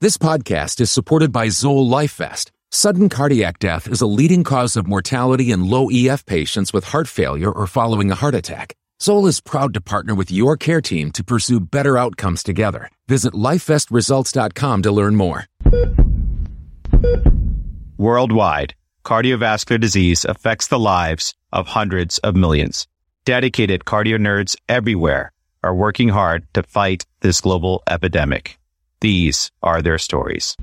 This podcast is supported by Zoll LifeVest. Sudden cardiac death is a leading cause of mortality in low EF patients with heart failure or following a heart attack. Zoll is proud to partner with your care team to pursue better outcomes together. Visit lifevestresults.com to learn more. Worldwide, cardiovascular disease affects the lives of hundreds of millions. Dedicated cardio nerds everywhere are working hard to fight this global epidemic. These are their stories.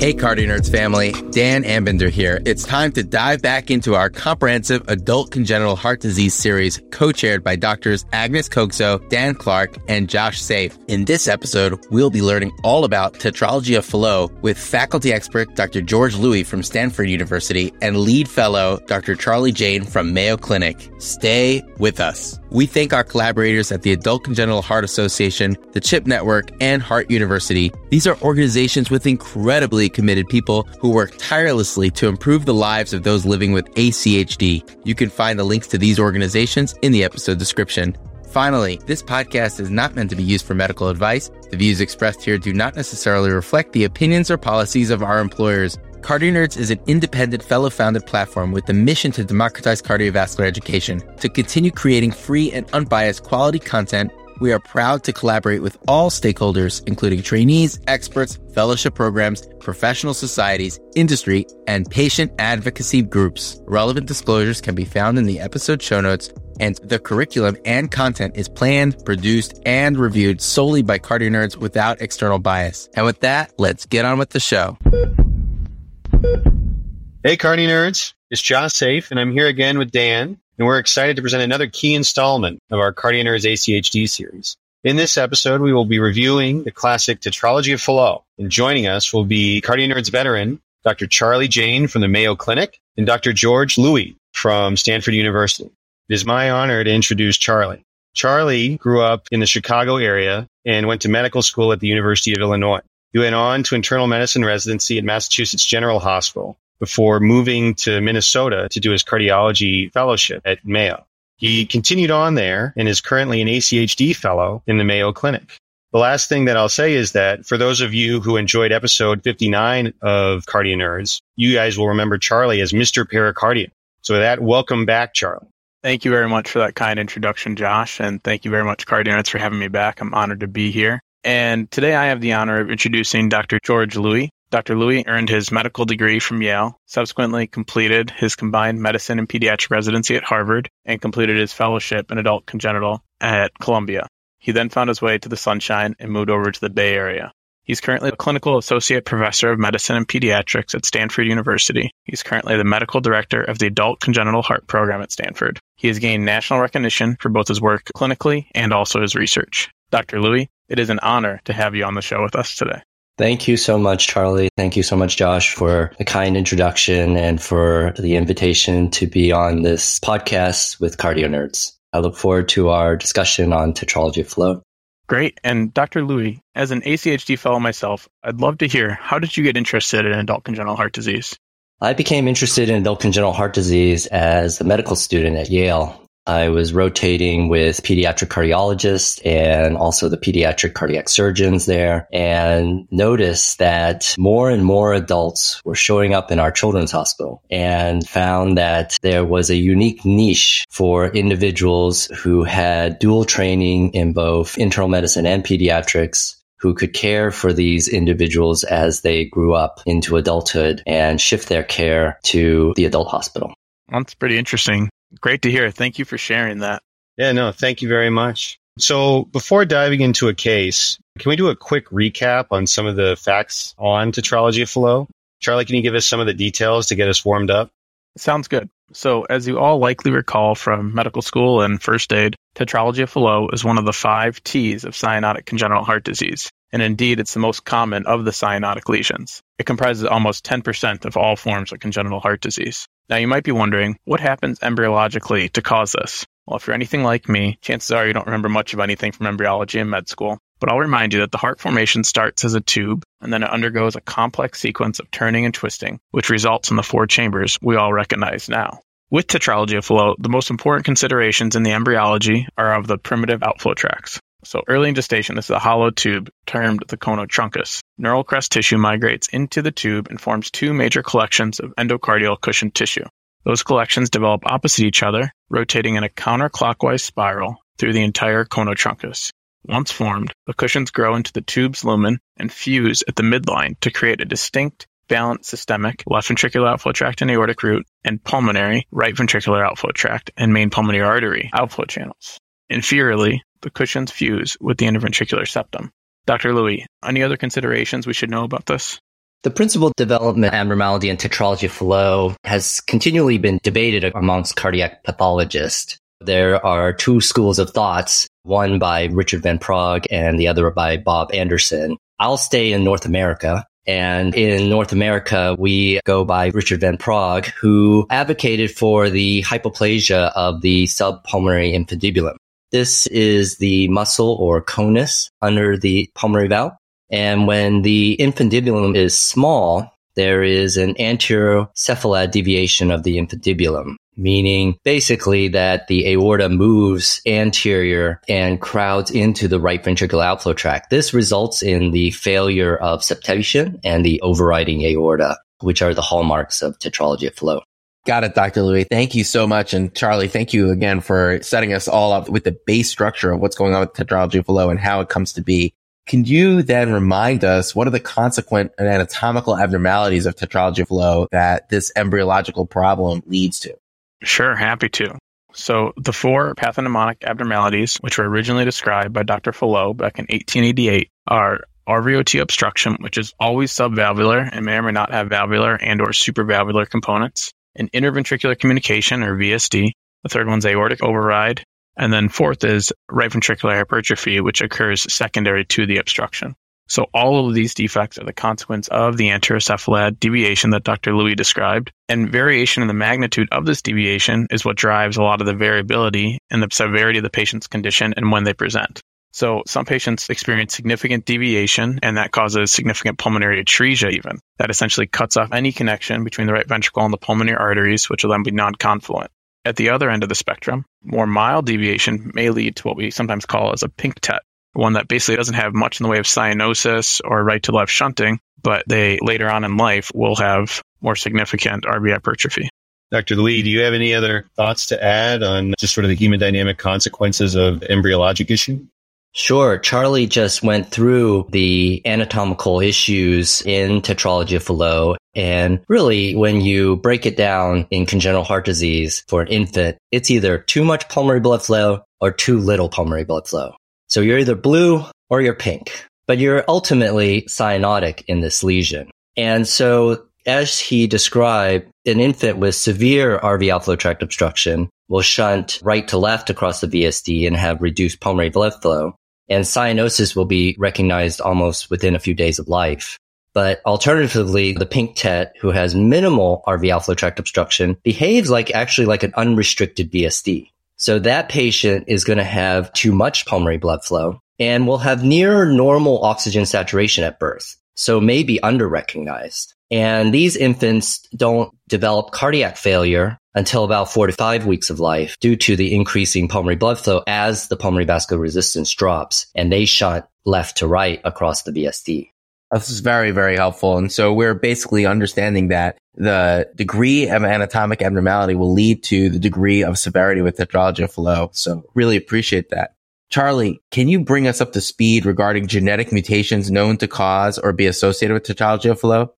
Hey, Cardio Nerds family, Dan Ambinder here. It's time to dive back into our comprehensive adult congenital heart disease series, co-chaired by doctors Agnes Koczo, Dan Clark, and Josh Saef. In this episode, we'll be learning all about tetralogy of Fallot with faculty expert Dr. George Lui from Stanford University and lead fellow Dr. Charlie Jain from Mayo Clinic. Stay with us. We thank our collaborators at the Adult Congenital Heart Association, the CHIP Network, and Heart University. These are organizations with incredibly committed people who work tirelessly to improve the lives of those living with ACHD. You can find the links to these organizations in the episode description. Finally, this podcast is not meant to be used for medical advice. The views expressed here do not necessarily reflect the opinions or policies of our employers. Cardio Nerds is an independent, fellow founded platform with the mission to democratize cardiovascular education. To continue creating free and unbiased quality content, we are proud to collaborate with all stakeholders, including trainees, experts, fellowship programs, professional societies, industry, and patient advocacy groups. Relevant disclosures can be found in the episode show notes, and the curriculum and content is planned, produced, and reviewed solely by Cardio Nerds without external bias. And with that, let's get on with the show. Hey, Cardi Nerds. It's Josh Saef, and I'm here again with Dan, and we're excited to present another key installment of our Cardio Nerds ACHD series. In this episode, we will be reviewing the classic Tetralogy of Fallot, and joining us will be Cardio Nerds veteran Dr. Charlie Jain from the Mayo Clinic and Dr. George Lui from Stanford University. It is my honor to introduce Charlie. Charlie grew up in the Chicago area and went to medical school at the University of Illinois. He went on to internal medicine residency at Massachusetts General Hospital before moving to Minnesota to do his cardiology fellowship at Mayo. He continued on there and is currently an ACHD fellow in the Mayo Clinic. The last thing that I'll say is that for those of you who enjoyed episode 59 of Cardio Nerds, you guys will remember Charlie as Mr. Pericardium. So with that, welcome back, Charlie. Thank you very much for that kind introduction, Josh, and thank you very much, Cardio Nerds, for having me back. I'm honored to be here. And today I have the honor of introducing Dr. George Lui. Dr. Lui earned his medical degree from Yale, subsequently completed his combined medicine and pediatric residency at Harvard, and completed his fellowship in adult congenital at Columbia. He then found his way to the Sunshine and moved over to the Bay Area. He's currently a clinical associate professor of medicine and pediatrics at Stanford University. He's currently the medical director of the adult congenital heart program at Stanford. He has gained national recognition for both his work clinically and also his research. Dr. Lui, it is an honor to have you on the show with us today. Thank you so much, Charlie. Thank you so much, Josh, for the kind introduction and for the invitation to be on this podcast with Cardio Nerds. I look forward to our discussion on tetralogy of Fallot. Great. And Dr. Lui, as an ACHD fellow myself, I'd love to hear how did you get interested in adult congenital heart disease? I became interested in adult congenital heart disease as a medical student at Yale. I was rotating with pediatric cardiologists and also the pediatric cardiac surgeons there and noticed that more and more adults were showing up in our children's hospital and found that there was a unique niche for individuals who had dual training in both internal medicine and pediatrics who could care for these individuals as they grew up into adulthood and shift their care to the adult hospital. That's pretty interesting. Great to hear. Thank you for sharing that. Yeah, no, thank you very much. So before diving into a case, can we do a quick recap on some of the facts on tetralogy of Fallot? Charlie, can you give us some of the details to get us warmed up? Sounds good. So, as you all likely recall from medical school and first aid, tetralogy of Fallot is one of the five T's of cyanotic congenital heart disease. And indeed, it's the most common of the cyanotic lesions. It comprises almost 10% of all forms of congenital heart disease. Now, you might be wondering, what happens embryologically to cause this? Well, if you're anything like me, chances are you don't remember much of anything from embryology in med school. But I'll remind you that the heart formation starts as a tube and then it undergoes a complex sequence of turning and twisting, which results in the four chambers we all recognize now. With tetralogy of Fallot, the most important considerations in the embryology are of the primitive outflow tracts. So early in gestation, this is a hollow tube termed the conotruncus. Neural crest tissue migrates into the tube and forms two major collections of endocardial cushion tissue. Those collections develop opposite each other, rotating in a counterclockwise spiral through the entire conotruncus. Once formed, the cushions grow into the tube's lumen and fuse at the midline to create a distinct balanced systemic left ventricular outflow tract and aortic root, and pulmonary right ventricular outflow tract and main pulmonary artery outflow channels. Inferiorly, the cushions fuse with the interventricular septum. Dr. Lui, any other considerations we should know about this? The principal development abnormality in tetralogy of Fallot has continually been debated amongst cardiac pathologists. There are two schools of thoughts, one by Richard Van Praagh and the other by Bob Anderson. I'll stay in North America and in North America, we go by Richard Van Praagh, who advocated for the hypoplasia of the subpulmonary infundibulum. This is the muscle or conus under the pulmonary valve. And when the infundibulum is small, there is an anterior cephalad deviation of the infundibulum meaning basically that the aorta moves anterior and crowds into the right ventricular outflow tract. This results in the failure of septation and the overriding aorta, which are the hallmarks of tetralogy of Fallot. Got it, Dr. Lui. Thank you so much. And Charlie, thank you again for setting us all up with the base structure of what's going on with tetralogy of Fallot and how it comes to be. Can you then remind us what are the consequent and anatomical abnormalities of tetralogy of Fallot that this embryological problem leads to? Sure, happy to. So, the four pathognomonic abnormalities, which were originally described by Dr. Fallot back in 1888, are RVOT obstruction, which is always subvalvular and may or may not have valvular and or supravalvular components, and interventricular communication or VSD. The third one's aortic override, and then fourth is right ventricular hypertrophy, which occurs secondary to the obstruction. So all of these defects are the consequence of the anterocephalad deviation that Dr. Lui described. And variation in the magnitude of this deviation is what drives a lot of the variability in the severity of the patient's condition and when they present. So some patients experience significant deviation and that causes significant pulmonary atresia even. That essentially cuts off any connection between the right ventricle and the pulmonary arteries, which will then be non-confluent. At the other end of the spectrum, more mild deviation may lead to what we sometimes call as a pink tet, one that basically doesn't have much in the way of cyanosis or right to left shunting, but they later on in life will have more significant RV hypertrophy. Dr. Lee, do you have any other thoughts to add on just sort of the hemodynamic consequences of embryologic issue? Sure. Charlie just went through the anatomical issues in tetralogy of Fallot. And really, when you break it down in congenital heart disease for an infant, it's either too much pulmonary blood flow or too little pulmonary blood flow. So you're either blue or you're pink, but you're ultimately cyanotic in this lesion. And so as he described, an infant with severe RV outflow tract obstruction will shunt right to left across the VSD and have reduced pulmonary blood flow. And cyanosis will be recognized almost within a few days of life. But alternatively, the pink tet who has minimal RV outflow tract obstruction behaves like actually like an unrestricted VSD. So that patient is going to have too much pulmonary blood flow and will have near normal oxygen saturation at birth. So may be underrecognized. And these infants don't develop cardiac failure until about four to five weeks of life due to the increasing pulmonary blood flow as the pulmonary vascular resistance drops and they shunt left to right across the VSD. This is very, very helpful. And so we're basically understanding that the degree of anatomic abnormality will lead to the degree of severity with tetralogy Fallot. So really appreciate that. Charlie, can you bring us up to speed regarding genetic mutations known to cause or be associated with tetralogy of Fallot?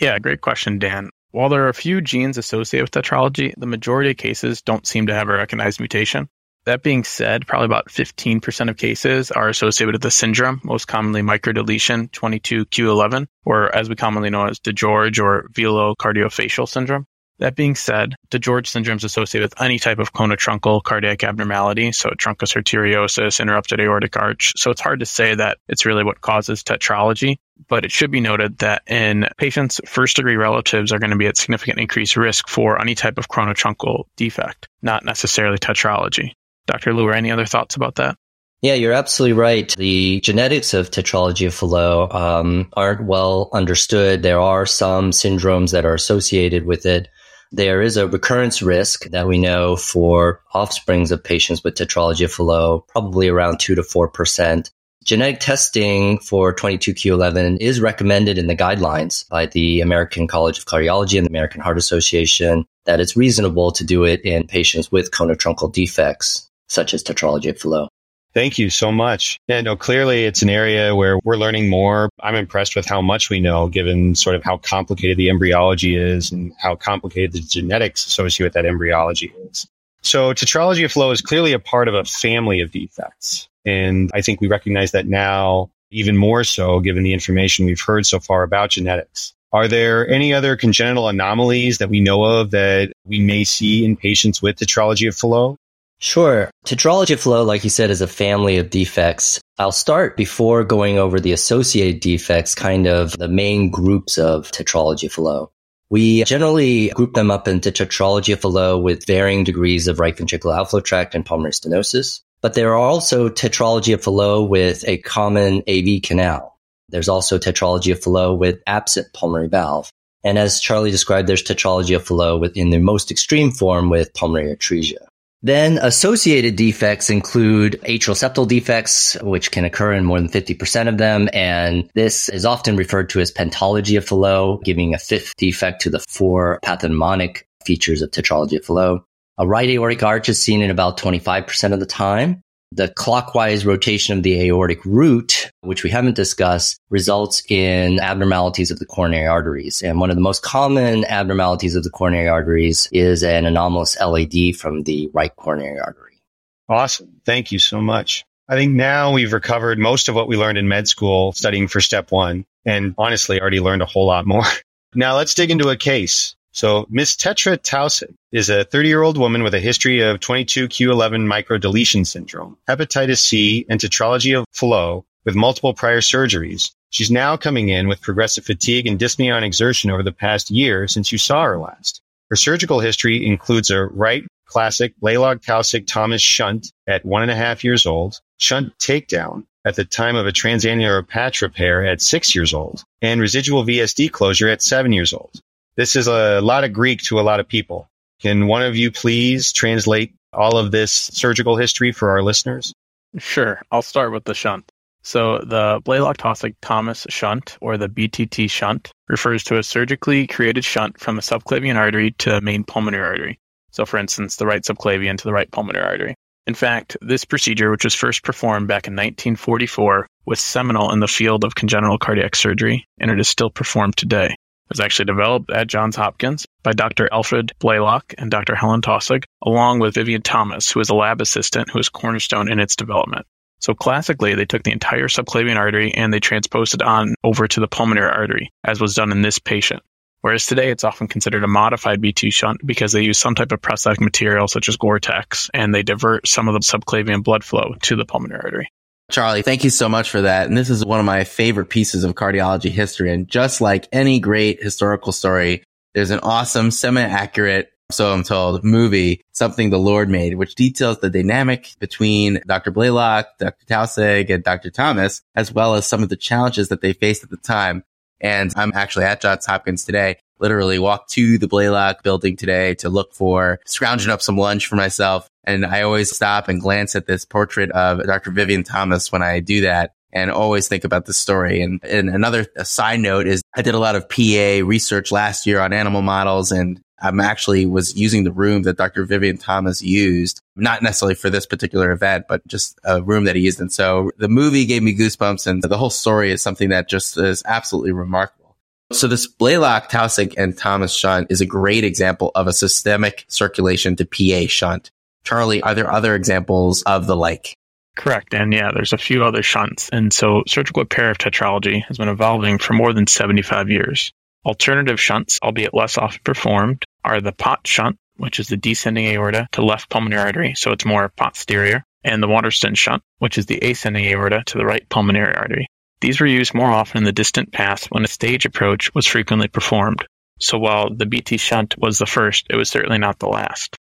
Yeah, great question, Dan. While there are a few genes associated with tetralogy, the majority of cases don't seem to have a recognized mutation. That being said, probably about 15% of cases are associated with the syndrome, most commonly microdeletion 22q11, or as we commonly know as DiGeorge or velocardiofacial syndrome. That being said, DiGeorge syndrome is associated with any type of conotruncal cardiac abnormality, so truncus arteriosus, interrupted aortic arch. So it's hard to say that it's really what causes tetralogy, but it should be noted that in patients, first degree relatives are going to be at significant increased risk for any type of conotruncal defect, not necessarily tetralogy. Dr. Lui, any other thoughts about that? Yeah, you're absolutely right. The genetics of tetralogy of Fallot um, aren't well understood. There are some syndromes that are associated with it. there is a recurrence risk that we know for offsprings of patients with tetralogy of Fallot, probably around 2 to 4%. Genetic testing for 22q11 is recommended in the guidelines by the American College of Cardiology and the American Heart Association that it's reasonable to do it in patients with conotruncal defects, such as tetralogy of Fallot. Thank you so much. Yeah, no, clearly it's an area where we're learning more. I'm impressed with how much we know, given sort of how complicated the embryology is and how complicated the genetics associated with that embryology is. So tetralogy of Fallot is clearly a part of a family of defects. And I think we recognize that now even more so given the information we've heard so far about genetics. Are there any other congenital anomalies that we know of that we may see in patients with tetralogy of Fallot? Sure. Tetralogy of Fallot, like you said, is a family of defects. I'll start before going over the associated defects, kind of the main groups of tetralogy of Fallot. We generally group them up into tetralogy of Fallot with varying degrees of right ventricular outflow tract and pulmonary stenosis. But there are also tetralogy of Fallot with a common AV canal. There's also tetralogy of Fallot with absent pulmonary valve. And as Charlie described, there's tetralogy of Fallot with, in the most extreme form with pulmonary atresia. Then associated defects include atrial septal defects, which can occur in more than 50% of them. And this is often referred to as pentalogy of Fallot, giving a fifth defect to the four pathognomonic features of tetralogy of Fallot. A right aortic arch is seen in about 25% of the time. The clockwise rotation of the aortic root, which we haven't discussed, results in abnormalities of the coronary arteries. And one of the most common abnormalities of the coronary arteries is an anomalous LAD from the right coronary artery. Awesome. Thank you so much. I think now we've recovered most of what we learned in med school studying for step one, and honestly, already learned a whole lot more. Now let's dig into a case. So Miss Tetra Taussig is a 30 year old woman with a history of 22q11 microdeletion syndrome, hepatitis C, and tetralogy of Fallot with multiple prior surgeries. She's now coming in with progressive fatigue and dyspnea on exertion over the past year since you saw her last. Her surgical history includes a right classic Blalock Taussig Thomas shunt at one and a half years old, shunt takedown at the time of a transannular patch repair at six years old, and residual VSD closure at seven years old. This is a lot of Greek to a lot of people. Can one of you please translate all of this surgical history for our listeners? Sure. I'll start with the shunt. So the Blalock Taussig Thomas shunt, or the BTT shunt, refers to a surgically created shunt from the subclavian artery to the main pulmonary artery. So, for instance, the right subclavian to the right pulmonary artery. In fact, this procedure, which was first performed back in 1944, was seminal in the field of congenital cardiac surgery, and it is still performed today was actually developed at Johns Hopkins by Dr. Alfred Blalock and Dr. Helen Taussig, along with Vivian Thomas, who was a lab assistant who was cornerstone in its development. So classically, they took the entire subclavian artery and they transposed it on over to the pulmonary artery, as was done in this patient. Whereas today, it's often considered a modified BT shunt because they use some type of prosthetic material such as Gore-Tex and they divert some of the subclavian blood flow to the pulmonary artery. Charlie, thank you so much for that. And this is one of my favorite pieces of cardiology history. And just like any great historical story, there's an awesome, semi-accurate, so I'm told, movie, Something the Lord Made, which details the dynamic between Dr. Blalock, Dr. Taussig, and Dr. Thomas, as well as some of the challenges that they faced at the time. And I'm actually at Johns Hopkins today literally walked to the Blalock building today to look for scrounging up some lunch for myself. And I always stop and glance at this portrait of Dr. Vivian Thomas when I do that and always think about the story. And, and another side note is I did a lot of PA research last year on animal models and I'm actually was using the room that Dr. Vivian Thomas used, not necessarily for this particular event, but just a room that he used. And so the movie gave me goosebumps and the whole story is something that just is absolutely remarkable. So this Blalock, Taussig, and Thomas shunt is a great example of a systemic circulation to PA shunt. Charlie, are there other examples of the like? Correct. And yeah, there's a few other shunts. And so surgical repair of tetralogy has been evolving for more than 75 years. Alternative shunts, albeit less often performed, are the Potts shunt, which is the descending aorta to left pulmonary artery, so it's more posterior, and the Waterston shunt, which is the ascending aorta to the right pulmonary artery. These were used more often in the distant past when a stage approach was frequently performed. So while the BT shunt was the first, it was certainly not the last.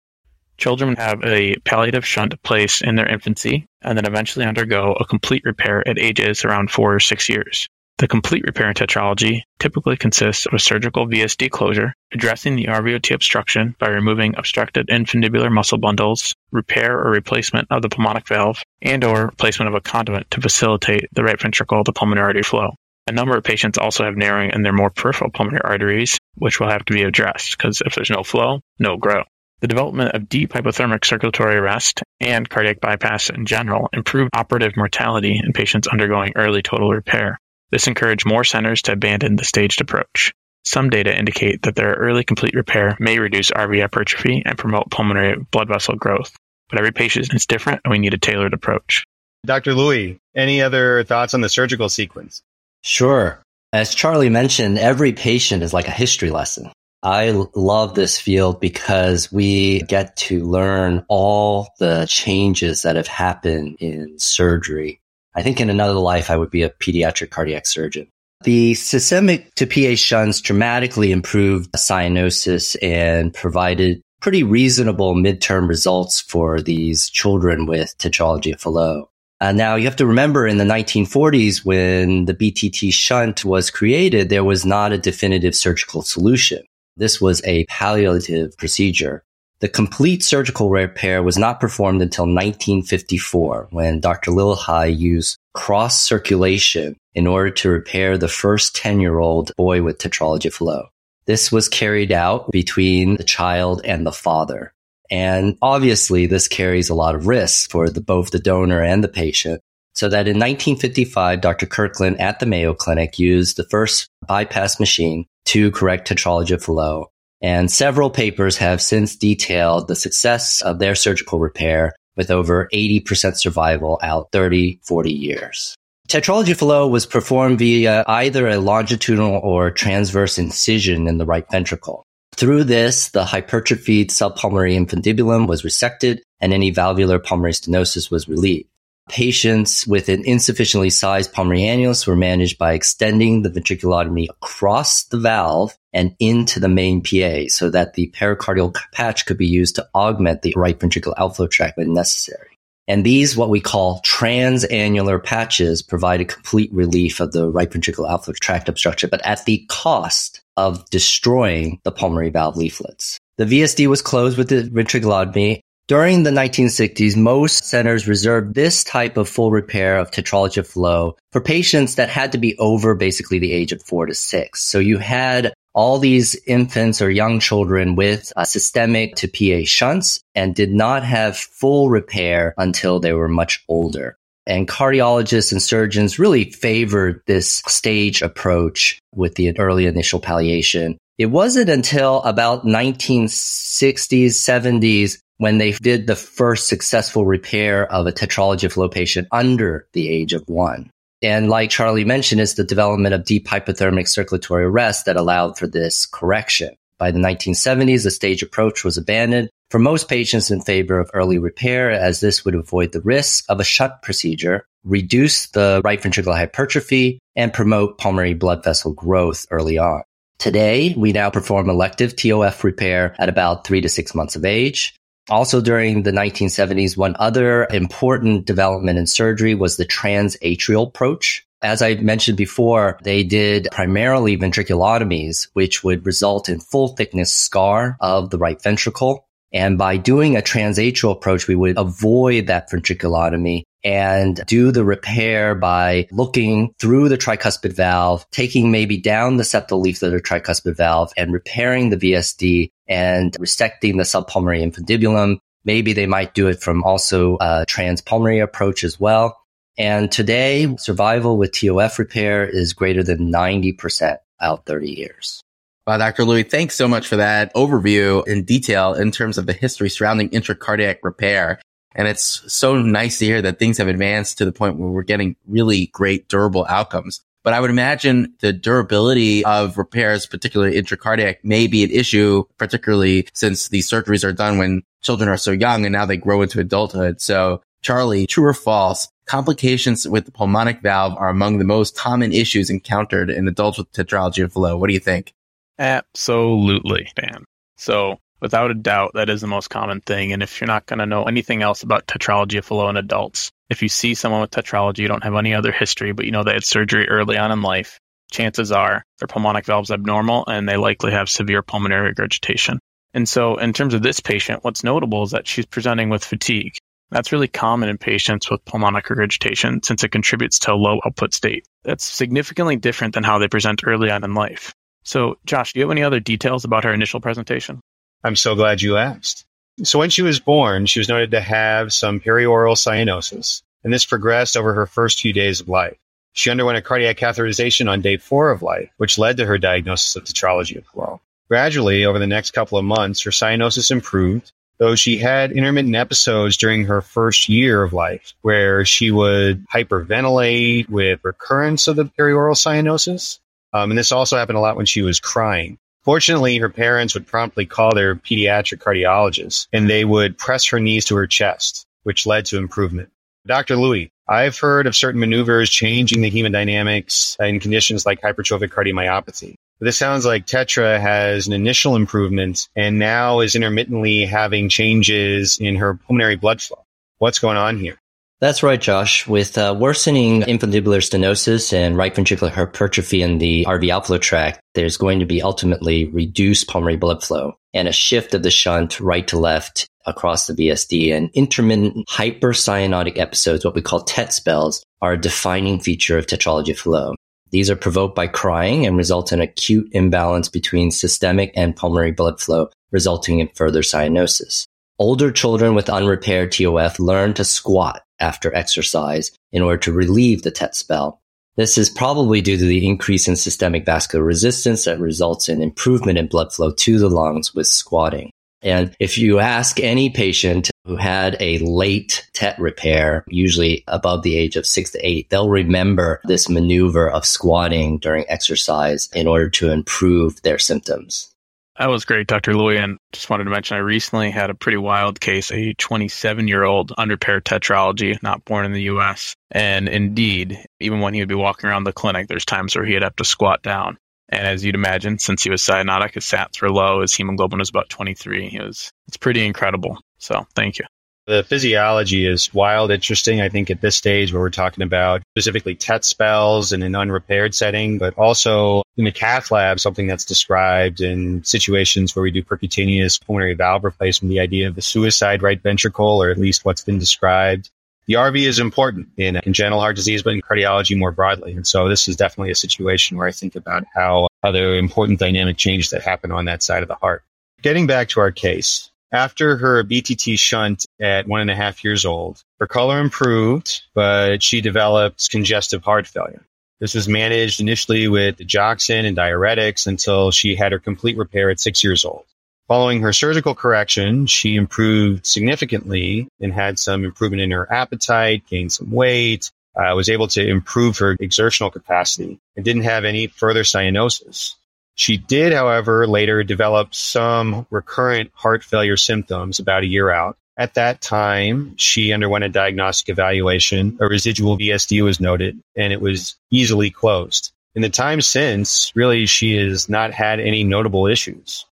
Children have a palliative shunt placed in their infancy and then eventually undergo a complete repair at ages around four or six years. The complete repair tetralogy typically consists of a surgical VSD closure, addressing the RVOT obstruction by removing obstructed infundibular muscle bundles, repair or replacement of the pulmonic valve, and or replacement of a conduit to facilitate the right ventricle to pulmonary artery flow. A number of patients also have narrowing in their more peripheral pulmonary arteries, which will have to be addressed because if there's no flow, no grow. The development of deep hypothermic circulatory arrest and cardiac bypass in general improved operative mortality in patients undergoing early total repair. This encouraged more centers to abandon the staged approach. Some data indicate that their early complete repair may reduce RV hypertrophy and promote pulmonary blood vessel growth. But every patient is different and we need a tailored approach. Dr. Lui, any other thoughts on the surgical sequence? Sure. As Charlie mentioned, every patient is like a history lesson. I love this field because we get to learn all the changes that have happened in surgery I think in another life, I would be a pediatric cardiac surgeon. The systemic to PA shunts dramatically improved cyanosis and provided pretty reasonable midterm results for these children with tetralogy of Fallot. Uh, now you have to remember in the 1940s when the BTT shunt was created, there was not a definitive surgical solution. This was a palliative procedure. The complete surgical repair was not performed until 1954 when Dr. Lillehei used cross circulation in order to repair the first 10 year old boy with tetralogy Fallot. This was carried out between the child and the father. And obviously this carries a lot of risks for the, both the donor and the patient. So that in 1955, Dr. Kirklin at the Mayo Clinic used the first bypass machine to correct tetralogy Fallot and several papers have since detailed the success of their surgical repair with over 80% survival out 30, 40 years. Tetralogy Fallot was performed via either a longitudinal or transverse incision in the right ventricle. Through this, the hypertrophied subpulmonary infundibulum was resected and any valvular pulmonary stenosis was relieved. Patients with an insufficiently sized pulmonary annulus were managed by extending the ventriculotomy across the valve and into the main PA so that the pericardial patch could be used to augment the right ventricular outflow tract when necessary. And these, what we call transannular patches, provide a complete relief of the right ventricular outflow tract obstruction, but at the cost of destroying the pulmonary valve leaflets. The VSD was closed with the ventriculotomy during the 1960s, most centers reserved this type of full repair of tetralogy of Fallot for patients that had to be over basically the age of four to six. So you had all these infants or young children with uh, systemic to PA shunts and did not have full repair until they were much older. And cardiologists and surgeons really favored this stage approach with the early initial palliation. It wasn't until about 1960s, 70s when they did the first successful repair of a tetralogy of Fallot patient under the age of one. And like Charlie mentioned, it's the development of deep hypothermic circulatory arrest that allowed for this correction. By the 1970s, the stage approach was abandoned for most patients in favor of early repair, as this would avoid the risk of a shunt procedure, reduce the right ventricular hypertrophy, and promote pulmonary blood vessel growth early on. Today, we now perform elective TOF repair at about three to six months of age. Also during the 1970s, one other important development in surgery was the transatrial approach. As I mentioned before, they did primarily ventriculotomies, which would result in full thickness scar of the right ventricle. And by doing a transatrial approach, we would avoid that ventriculotomy and do the repair by looking through the tricuspid valve, taking maybe down the septal leaflet of the tricuspid valve and repairing the VSD and resecting the subpulmonary infundibulum. Maybe they might do it from also a transpulmonary approach as well. And today, survival with TOF repair is greater than 90% out 30 years. Wow, Dr. Lui, thanks so much for that overview in detail in terms of the history surrounding intracardiac repair. And it's so nice to hear that things have advanced to the point where we're getting really great durable outcomes. But I would imagine the durability of repairs, particularly intracardiac, may be an issue, particularly since these surgeries are done when children are so young and now they grow into adulthood. So Charlie, true or false, complications with the pulmonic valve are among the most common issues encountered in adults with tetralogy of Fallot. What do you think? Absolutely, Dan. So without a doubt, that is the most common thing. And if you're not going to know anything else about tetralogy of Fallot in adults, If you see someone with tetralogy, you don't have any other history, but you know they had surgery early on in life, chances are their pulmonic valve's abnormal and they likely have severe pulmonary regurgitation. And so, in terms of this patient, what's notable is that she's presenting with fatigue. That's really common in patients with pulmonic regurgitation since it contributes to a low output state. That's significantly different than how they present early on in life. So, Josh, do you have any other details about her initial presentation? I'm so glad you asked. So, when she was born, she was noted to have some perioral cyanosis, and this progressed over her first few days of life. She underwent a cardiac catheterization on day four of life, which led to her diagnosis of tetralogy of Fallot. Gradually, over the next couple of months, her cyanosis improved, though she had intermittent episodes during her first year of life where she would hyperventilate with recurrence of the perioral cyanosis. Um, and this also happened a lot when she was crying. Fortunately, her parents would promptly call their pediatric cardiologist and they would press her knees to her chest, which led to improvement. Dr. Lui, I've heard of certain maneuvers changing the hemodynamics in conditions like hypertrophic cardiomyopathy. This sounds like Tetra has an initial improvement and now is intermittently having changes in her pulmonary blood flow. What's going on here? That's right, Josh. With uh, worsening infundibular stenosis and right ventricular hypertrophy in the RV outflow tract, there's going to be ultimately reduced pulmonary blood flow and a shift of the shunt right to left across the VSD. And intermittent hypercyanotic episodes, what we call TET spells, are a defining feature of tetralogy of Fallot. These are provoked by crying and result in acute imbalance between systemic and pulmonary blood flow, resulting in further cyanosis. Older children with unrepaired TOF learn to squat after exercise in order to relieve the TET spell. This is probably due to the increase in systemic vascular resistance that results in improvement in blood flow to the lungs with squatting. And if you ask any patient who had a late TET repair, usually above the age of six to eight, they'll remember this maneuver of squatting during exercise in order to improve their symptoms. That was great, Dr. Lui. And just wanted to mention, I recently had a pretty wild case, a 27 year old unrepaired tetralogy, not born in the US. And indeed, even when he would be walking around the clinic, there's times where he'd have to squat down. And as you'd imagine, since he was cyanotic, his sats were low, his hemoglobin was about 23. It was, it's pretty incredible. So thank you. The physiology is wild interesting. I think at this stage where we're talking about specifically TET spells in an unrepaired setting, but also in the cath lab, something that's described in situations where we do percutaneous pulmonary valve replacement, the idea of the suicide right ventricle, or at least what's been described the RV is important in congenital heart disease, but in cardiology more broadly. And so this is definitely a situation where I think about how, other important dynamic changes that happen on that side of the heart. Getting back to our case, after her BTT shunt at one and a half years old, her color improved, but she developed congestive heart failure. This was managed initially with digoxin and diuretics until she had her complete repair at six years old. Following her surgical correction, she improved significantly and had some improvement in her appetite, gained some weight, uh, was able to improve her exertional capacity, and didn't have any further cyanosis. She did, however, later develop some recurrent heart failure symptoms about a year out. At that time, she underwent a diagnostic evaluation. A residual VSD was noted, and it was easily closed. In the time since, really, she has not had any notable issues.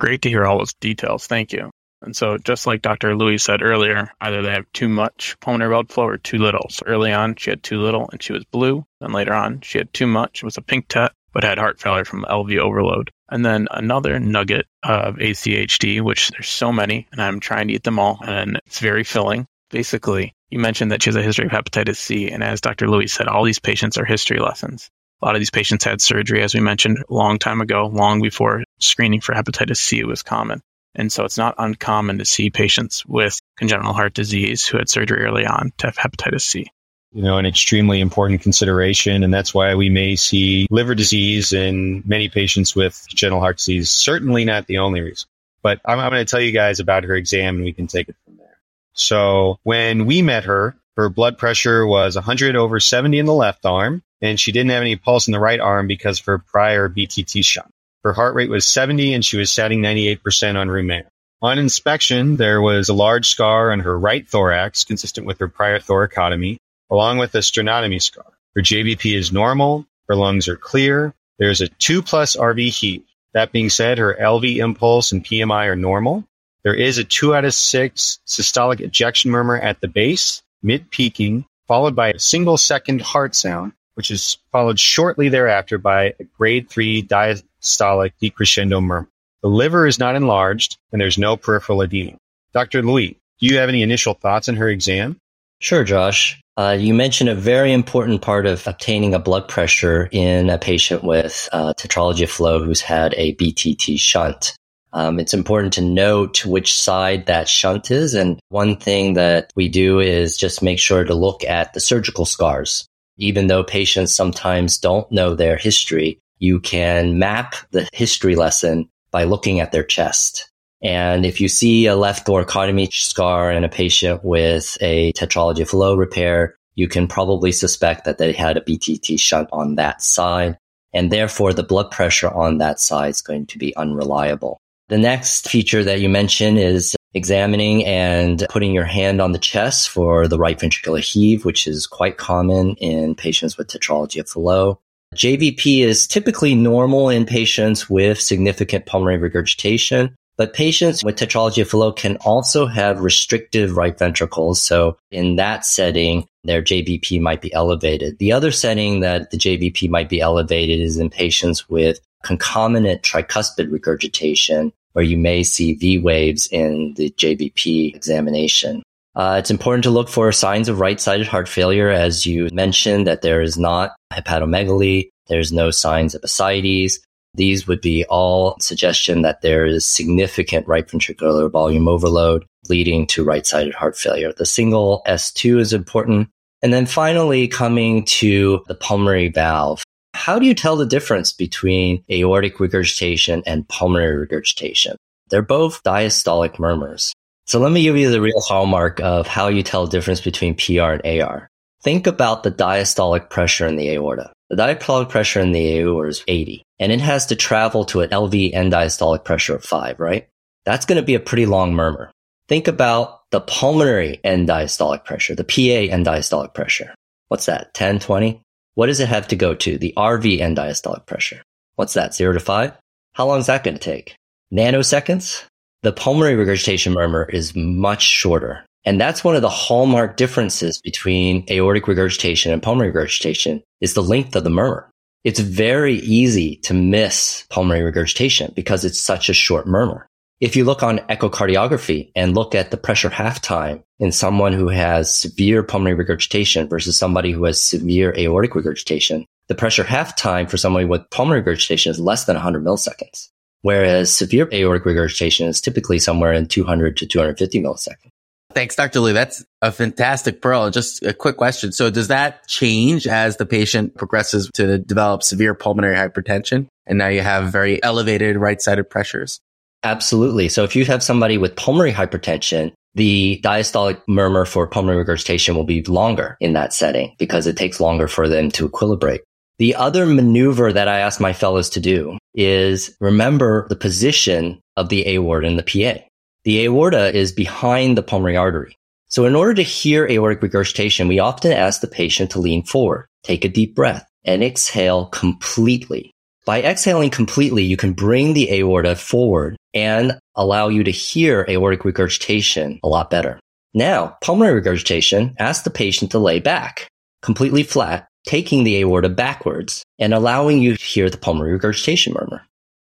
Great to hear all those details. Thank you. And so, just like Dr. Lui said earlier, either they have too much pulmonary blood flow or too little. So, early on, she had too little and she was blue. Then later on, she had too much, it was a pink TET, but had heart failure from LV overload. And then another nugget of ACHD, which there's so many, and I'm trying to eat them all, and it's very filling. Basically, you mentioned that she has a history of hepatitis C, and as Dr. Lui said, all these patients are history lessons. A lot of these patients had surgery, as we mentioned, a long time ago, long before screening for hepatitis C was common. And so it's not uncommon to see patients with congenital heart disease who had surgery early on to have hepatitis C. You know, an extremely important consideration. And that's why we may see liver disease in many patients with congenital heart disease. Certainly not the only reason. But I'm, I'm going to tell you guys about her exam and we can take it from there. So when we met her, her blood pressure was 100 over 70 in the left arm and she didn't have any pulse in the right arm because of her prior BTT shunt. Her heart rate was 70 and she was satting 98% on room air. On inspection, there was a large scar on her right thorax, consistent with her prior thoracotomy, along with a sternotomy scar. Her JVP is normal. Her lungs are clear. There's a 2 plus RV heave. That being said, her LV impulse and PMI are normal. There is a 2 out of 6 systolic ejection murmur at the base, mid peaking, followed by a single second heart sound, which is followed shortly thereafter by a grade 3 diastolic decrescendo murmur. The liver is not enlarged and there's no peripheral edema. Dr. Lui, do you have any initial thoughts on her exam? Sure, Josh. Uh, you mentioned a very important part of obtaining a blood pressure in a patient with uh, tetralogy of Fallot who's had a BTT shunt. Um, it's important to note which side that shunt is. And one thing that we do is just make sure to look at the surgical scars. Even though patients sometimes don't know their history, you can map the history lesson by looking at their chest. And if you see a left thoracotomy scar in a patient with a tetralogy of Fallot repair, you can probably suspect that they had a BTT shunt on that side. And therefore, the blood pressure on that side is going to be unreliable. The next feature that you mentioned is examining and putting your hand on the chest for the right ventricular heave, which is quite common in patients with tetralogy of Fallot. JVP is typically normal in patients with significant pulmonary regurgitation, but patients with tetralogy of Fallot can also have restrictive right ventricles. So in that setting, their JVP might be elevated. The other setting that the JVP might be elevated is in patients with concomitant tricuspid regurgitation, where you may see V waves in the JVP examination. Uh, it's important to look for signs of right-sided heart failure, as you mentioned, that there is not hepatomegaly, there's no signs of ascites. These would be all suggestion that there is significant right ventricular volume overload leading to right-sided heart failure. The single S2 is important. And then finally, coming to the pulmonary valve. How do you tell the difference between aortic regurgitation and pulmonary regurgitation? They're both diastolic murmurs. So let me give you the real hallmark of how you tell the difference between PR and AR. Think about the diastolic pressure in the aorta. The diastolic pressure in the aorta is 80, and it has to travel to an LV end diastolic pressure of 5, right? That's going to be a pretty long murmur. Think about the pulmonary end diastolic pressure, the PA end diastolic pressure. What's that, 10, 20? What does it have to go to? The RV end diastolic pressure. What's that, 0 to 5? How long is that going to take? Nanoseconds? The pulmonary regurgitation murmur is much shorter. And that's one of the hallmark differences between aortic regurgitation and pulmonary regurgitation is the length of the murmur. It's very easy to miss pulmonary regurgitation because it's such a short murmur. If you look on echocardiography and look at the pressure half time in someone who has severe pulmonary regurgitation versus somebody who has severe aortic regurgitation, the pressure half time for somebody with pulmonary regurgitation is less than 100 milliseconds, whereas severe aortic regurgitation is typically somewhere in 200 to 250 milliseconds. Thanks, Dr. Lee. That's a fantastic pearl. Just a quick question. So does that change as the patient progresses to develop severe pulmonary hypertension? And now you have very elevated right-sided pressures? Absolutely. So if you have somebody with pulmonary hypertension, the diastolic murmur for pulmonary regurgitation will be longer in that setting because it takes longer for them to equilibrate. The other maneuver that I ask my fellows to do is remember the position of the aorta in the PA. The aorta is behind the pulmonary artery. So in order to hear aortic regurgitation, we often ask the patient to lean forward, take a deep breath, and exhale completely. By exhaling completely, you can bring the aorta forward and allow you to hear aortic regurgitation a lot better. Now, pulmonary regurgitation asks the patient to lay back, completely flat, taking the aorta backwards and allowing you to hear the pulmonary regurgitation murmur.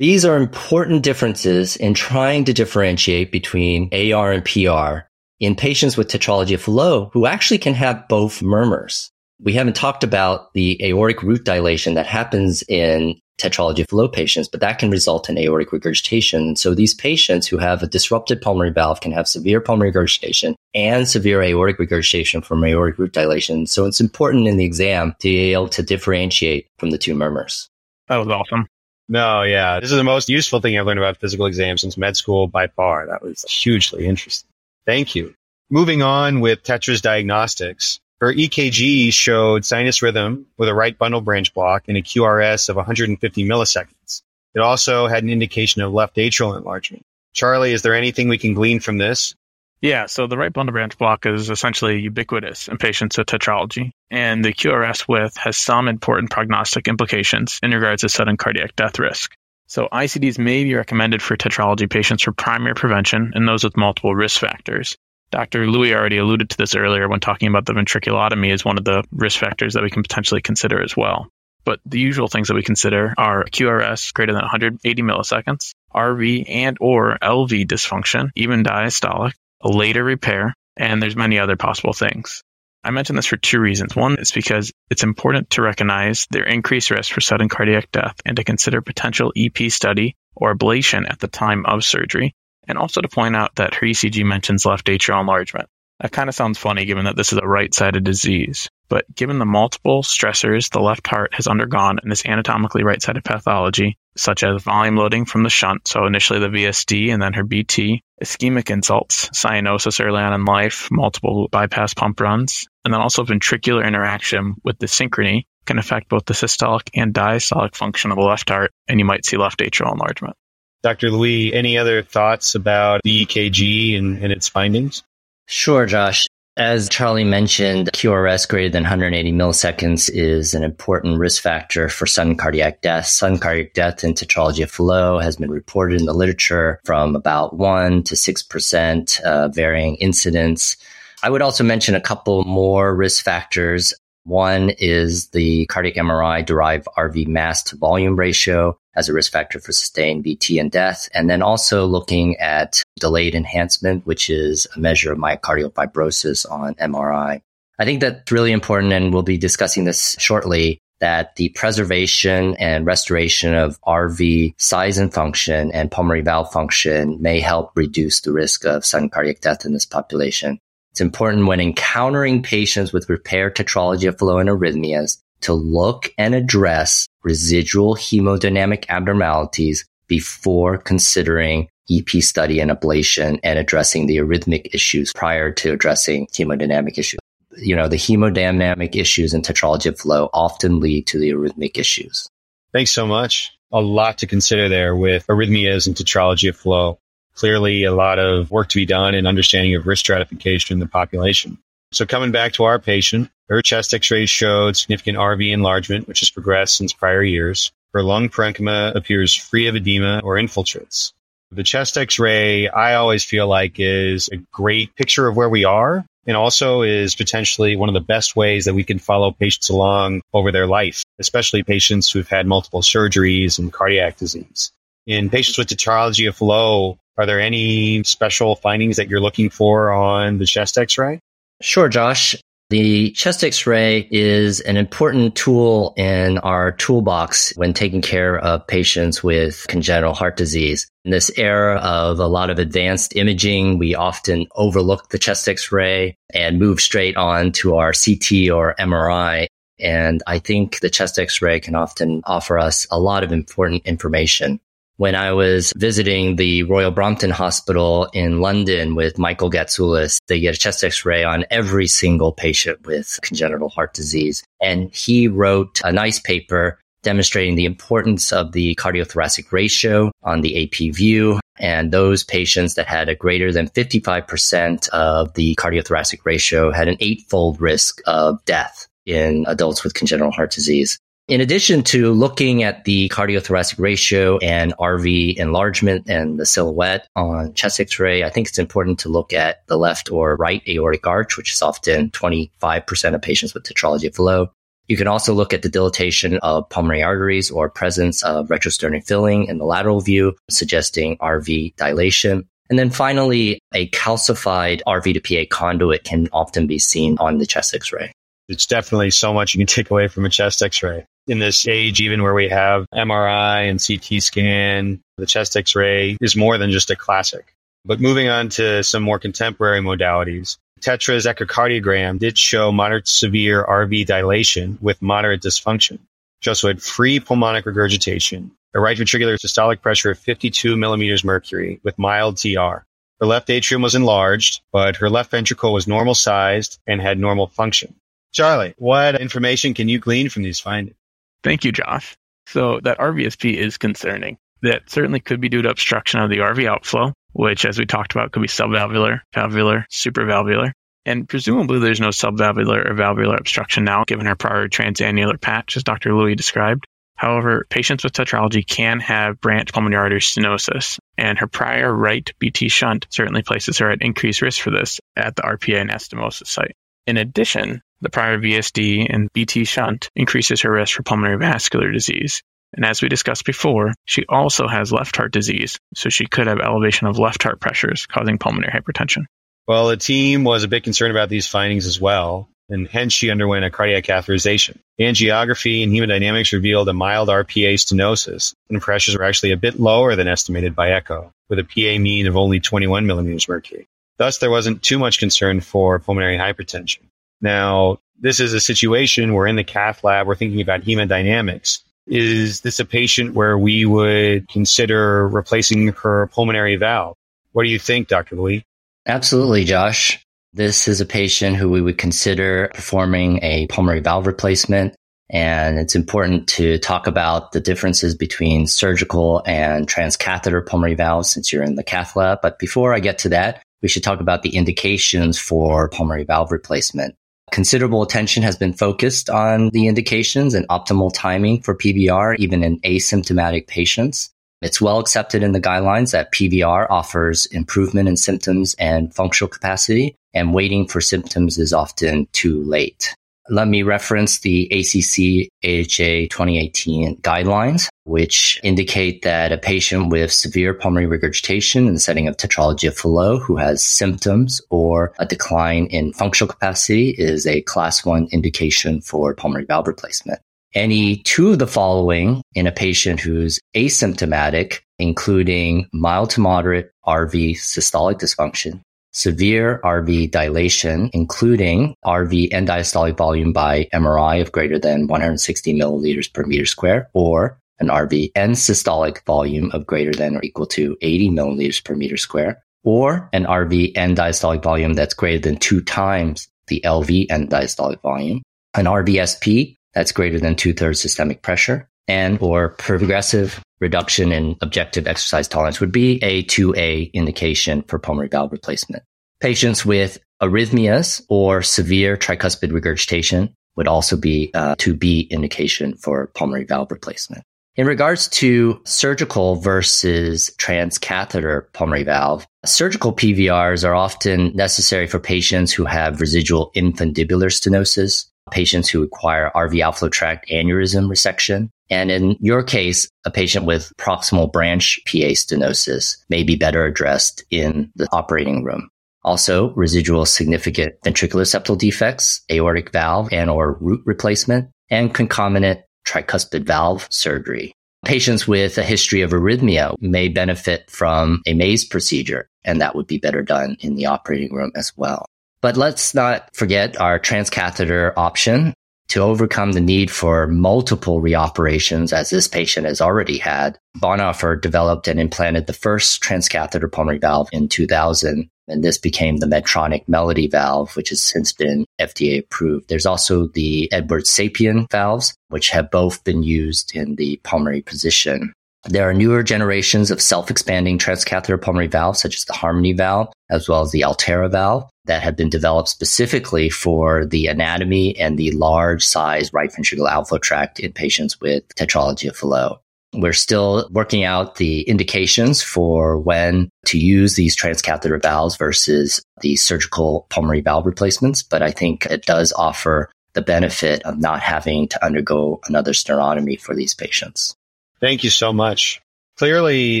These are important differences in trying to differentiate between AR and PR in patients with tetralogy of Fallot who actually can have both murmurs. We haven't talked about the aortic root dilation that happens in tetralogy of Fallot patients, but that can result in aortic regurgitation. So these patients who have a disrupted pulmonary valve can have severe pulmonary regurgitation and severe aortic regurgitation from aortic root dilation. So it's important in the exam to be able to differentiate from the two murmurs. That was awesome. No, yeah. This is the most useful thing I've learned about physical exams since med school by far. That was hugely interesting. Thank you. Moving on with Tetra's diagnostics. Her EKG showed sinus rhythm with a right bundle branch block and a QRS of 150 milliseconds. It also had an indication of left atrial enlargement. Charlie, is there anything we can glean from this? Yeah, so the right bundle branch block is essentially ubiquitous in patients with tetralogy, and the QRS width has some important prognostic implications in regards to sudden cardiac death risk. So ICDs may be recommended for tetralogy patients for primary prevention and those with multiple risk factors. Dr. Lui already alluded to this earlier when talking about the ventriculotomy as one of the risk factors that we can potentially consider as well. But the usual things that we consider are QRS greater than 180 milliseconds, RV and or LV dysfunction, even diastolic, a later repair, and there's many other possible things. I mention this for two reasons. One is because it's important to recognize their increased risk for sudden cardiac death and to consider potential EP study or ablation at the time of surgery, and also to point out that her ECG mentions left atrial enlargement. That kind of sounds funny given that this is a right sided disease. But given the multiple stressors the left heart has undergone in this anatomically right sided pathology, such as volume loading from the shunt, so initially the VSD and then her BT, ischemic insults, cyanosis early on in life, multiple bypass pump runs, and then also ventricular interaction with dyssynchrony can affect both the systolic and diastolic function of the left heart, and you might see left atrial enlargement. Dr. Lui, any other thoughts about the EKG and, and its findings? Sure, Josh. As Charlie mentioned, QRS greater than 180 milliseconds is an important risk factor for sudden cardiac death. Sudden cardiac death in tetralogy of Fallot has been reported in the literature from about 1 to 6%, uh, varying incidence. I would also mention a couple more risk factors. One is the cardiac MRI derived RV mass to volume ratio as a risk factor for sustained VT and death. And then also looking at delayed enhancement, which is a measure of myocardial fibrosis on MRI. I think that's really important, and we'll be discussing this shortly. That the preservation and restoration of RV size and function and pulmonary valve function may help reduce the risk of sudden cardiac death in this population. It's important when encountering patients with repaired tetralogy of Fallot and arrhythmias to look and address residual hemodynamic abnormalities before considering EP study and ablation and addressing the arrhythmic issues prior to addressing hemodynamic issues. You know, the hemodynamic issues in tetralogy of Fallot often lead to the arrhythmic issues. Thanks so much. A lot to consider there with arrhythmias and tetralogy of Fallot. Clearly, a lot of work to be done in understanding of risk stratification in the population. So, coming back to our patient, her chest x rays showed significant RV enlargement, which has progressed since prior years. Her lung parenchyma appears free of edema or infiltrates. The chest x ray, I always feel like, is a great picture of where we are and also is potentially one of the best ways that we can follow patients along over their life, especially patients who've had multiple surgeries and cardiac disease. In patients with tetralogy of Fallot, are there any special findings that you're looking for on the chest x ray? Sure, Josh. The chest x-ray is an important tool in our toolbox when taking care of patients with congenital heart disease. In this era of a lot of advanced imaging, we often overlook the chest x-ray and move straight on to our CT or MRI. And I think the chest x-ray can often offer us a lot of important information when I was visiting the Royal Brompton Hospital in London with Michael Gatzoulis. They get a chest x-ray on every single patient with congenital heart disease. And he wrote a nice paper demonstrating the importance of the cardiothoracic ratio on the AP view. And those patients that had a greater than 55% of the cardiothoracic ratio had an eightfold risk of death in adults with congenital heart disease. In addition to looking at the cardiothoracic ratio and RV enlargement and the silhouette on chest x-ray, I think it's important to look at the left or right aortic arch, which is often 25% of patients with tetralogy of Fallot. You can also look at the dilatation of pulmonary arteries or presence of retrosternal filling in the lateral view, suggesting RV dilation. And then finally, a calcified RV to PA conduit can often be seen on the chest x-ray. It's definitely so much you can take away from a chest x-ray in this age, even where we have MRI and CT scan, the chest x ray is more than just a classic. But moving on to some more contemporary modalities, Tetra's echocardiogram did show moderate severe RV dilation with moderate dysfunction. She also had free pulmonic regurgitation, a right ventricular systolic pressure of 52 millimeters mercury with mild TR. Her left atrium was enlarged, but her left ventricle was normal sized and had normal function. Charlie, what information can you glean from these findings? Thank you, Josh. So that RVSP is concerning. That certainly could be due to obstruction of the RV outflow, which, as we talked about, could be subvalvular, valvular, supravalvular. And presumably there's no subvalvular or valvular obstruction now, given her prior transannular patch, as Dr. Lui described. However, patients with tetralogy can have branch pulmonary artery stenosis. And her prior right BT shunt certainly places her at increased risk for this at the RPA and anastomosis site. In addition, the prior VSD and BT shunt increases her risk for pulmonary vascular disease. And as we discussed before, she also has left heart disease, so she could have elevation of left heart pressures causing pulmonary hypertension. Well, the team was a bit concerned about these findings as well, and hence she underwent a cardiac catheterization. Angiography and hemodynamics revealed a mild RPA stenosis, and pressures were actually a bit lower than estimated by echo, with a PA mean of only 21 millimeters mercury. Thus, there wasn't too much concern for pulmonary hypertension. Now, this is a situation where in the cath lab, we're thinking about hemodynamics. Is this a patient where we would consider replacing her pulmonary valve? What do you think, Dr. Lui? Absolutely, Josh. This is a patient who we would consider performing a pulmonary valve replacement. And it's important to talk about the differences between surgical and transcatheter pulmonary valves since you're in the cath lab. But before I get to that, we should talk about the indications for pulmonary valve replacement. Considerable attention has been focused on the indications and optimal timing for PVR, even in asymptomatic patients. It's well accepted in the guidelines that PVR offers improvement in symptoms and functional capacity, and waiting for symptoms is often too late. Let me reference the ACC AHA 2018 guidelines, which indicate that a patient with severe pulmonary regurgitation in the setting of tetralogy of Fallot who has symptoms or a decline in functional capacity is a class one indication for pulmonary valve replacement. Any two of the following in a patient who's asymptomatic, including mild to moderate RV systolic dysfunction, severe RV dilation, including RV end diastolic volume by MRI of greater than 160 milliliters per meter square, or an RV end systolic volume of greater than or equal to 80 milliliters per meter square, or an RV end diastolic volume that's greater than two times the LV end diastolic volume, an RVSP that's greater than two thirds systemic pressure, and or progressive reduction in objective exercise tolerance would be a 2A indication for pulmonary valve replacement. Patients with arrhythmias or severe tricuspid regurgitation would also be a 2B indication for pulmonary valve replacement. In regards to surgical versus transcatheter pulmonary valve, surgical PVRs are often necessary for patients who have residual infundibular stenosis, patients who require RV outflow tract aneurysm resection. And in your case, a patient with proximal branch PA stenosis may be better addressed in the operating room. Also, residual significant ventricular septal defects, aortic valve and or root replacement, and concomitant tricuspid valve surgery. Patients with a history of arrhythmia may benefit from a maze procedure, and that would be better done in the operating room as well. But let's not forget our transcatheter option to overcome the need for multiple reoperations, as this patient has already had. Bonhoeffer developed and implanted the first transcatheter pulmonary valve in 2000, and this became the Medtronic Melody valve, which has since been FDA approved. There's also the Edwards Sapien valves, which have both been used in the pulmonary position. There are newer generations of self-expanding transcatheter pulmonary valves, such as the Harmony valve, as well as the Alterra valve, that have been developed specifically for the anatomy and the large size right ventricular outflow tract in patients with tetralogy of Fallot. We're still working out the indications for when to use these transcatheter valves versus the surgical pulmonary valve replacements, but I think it does offer the benefit of not having to undergo another sternotomy for these patients. Thank you so much. Clearly,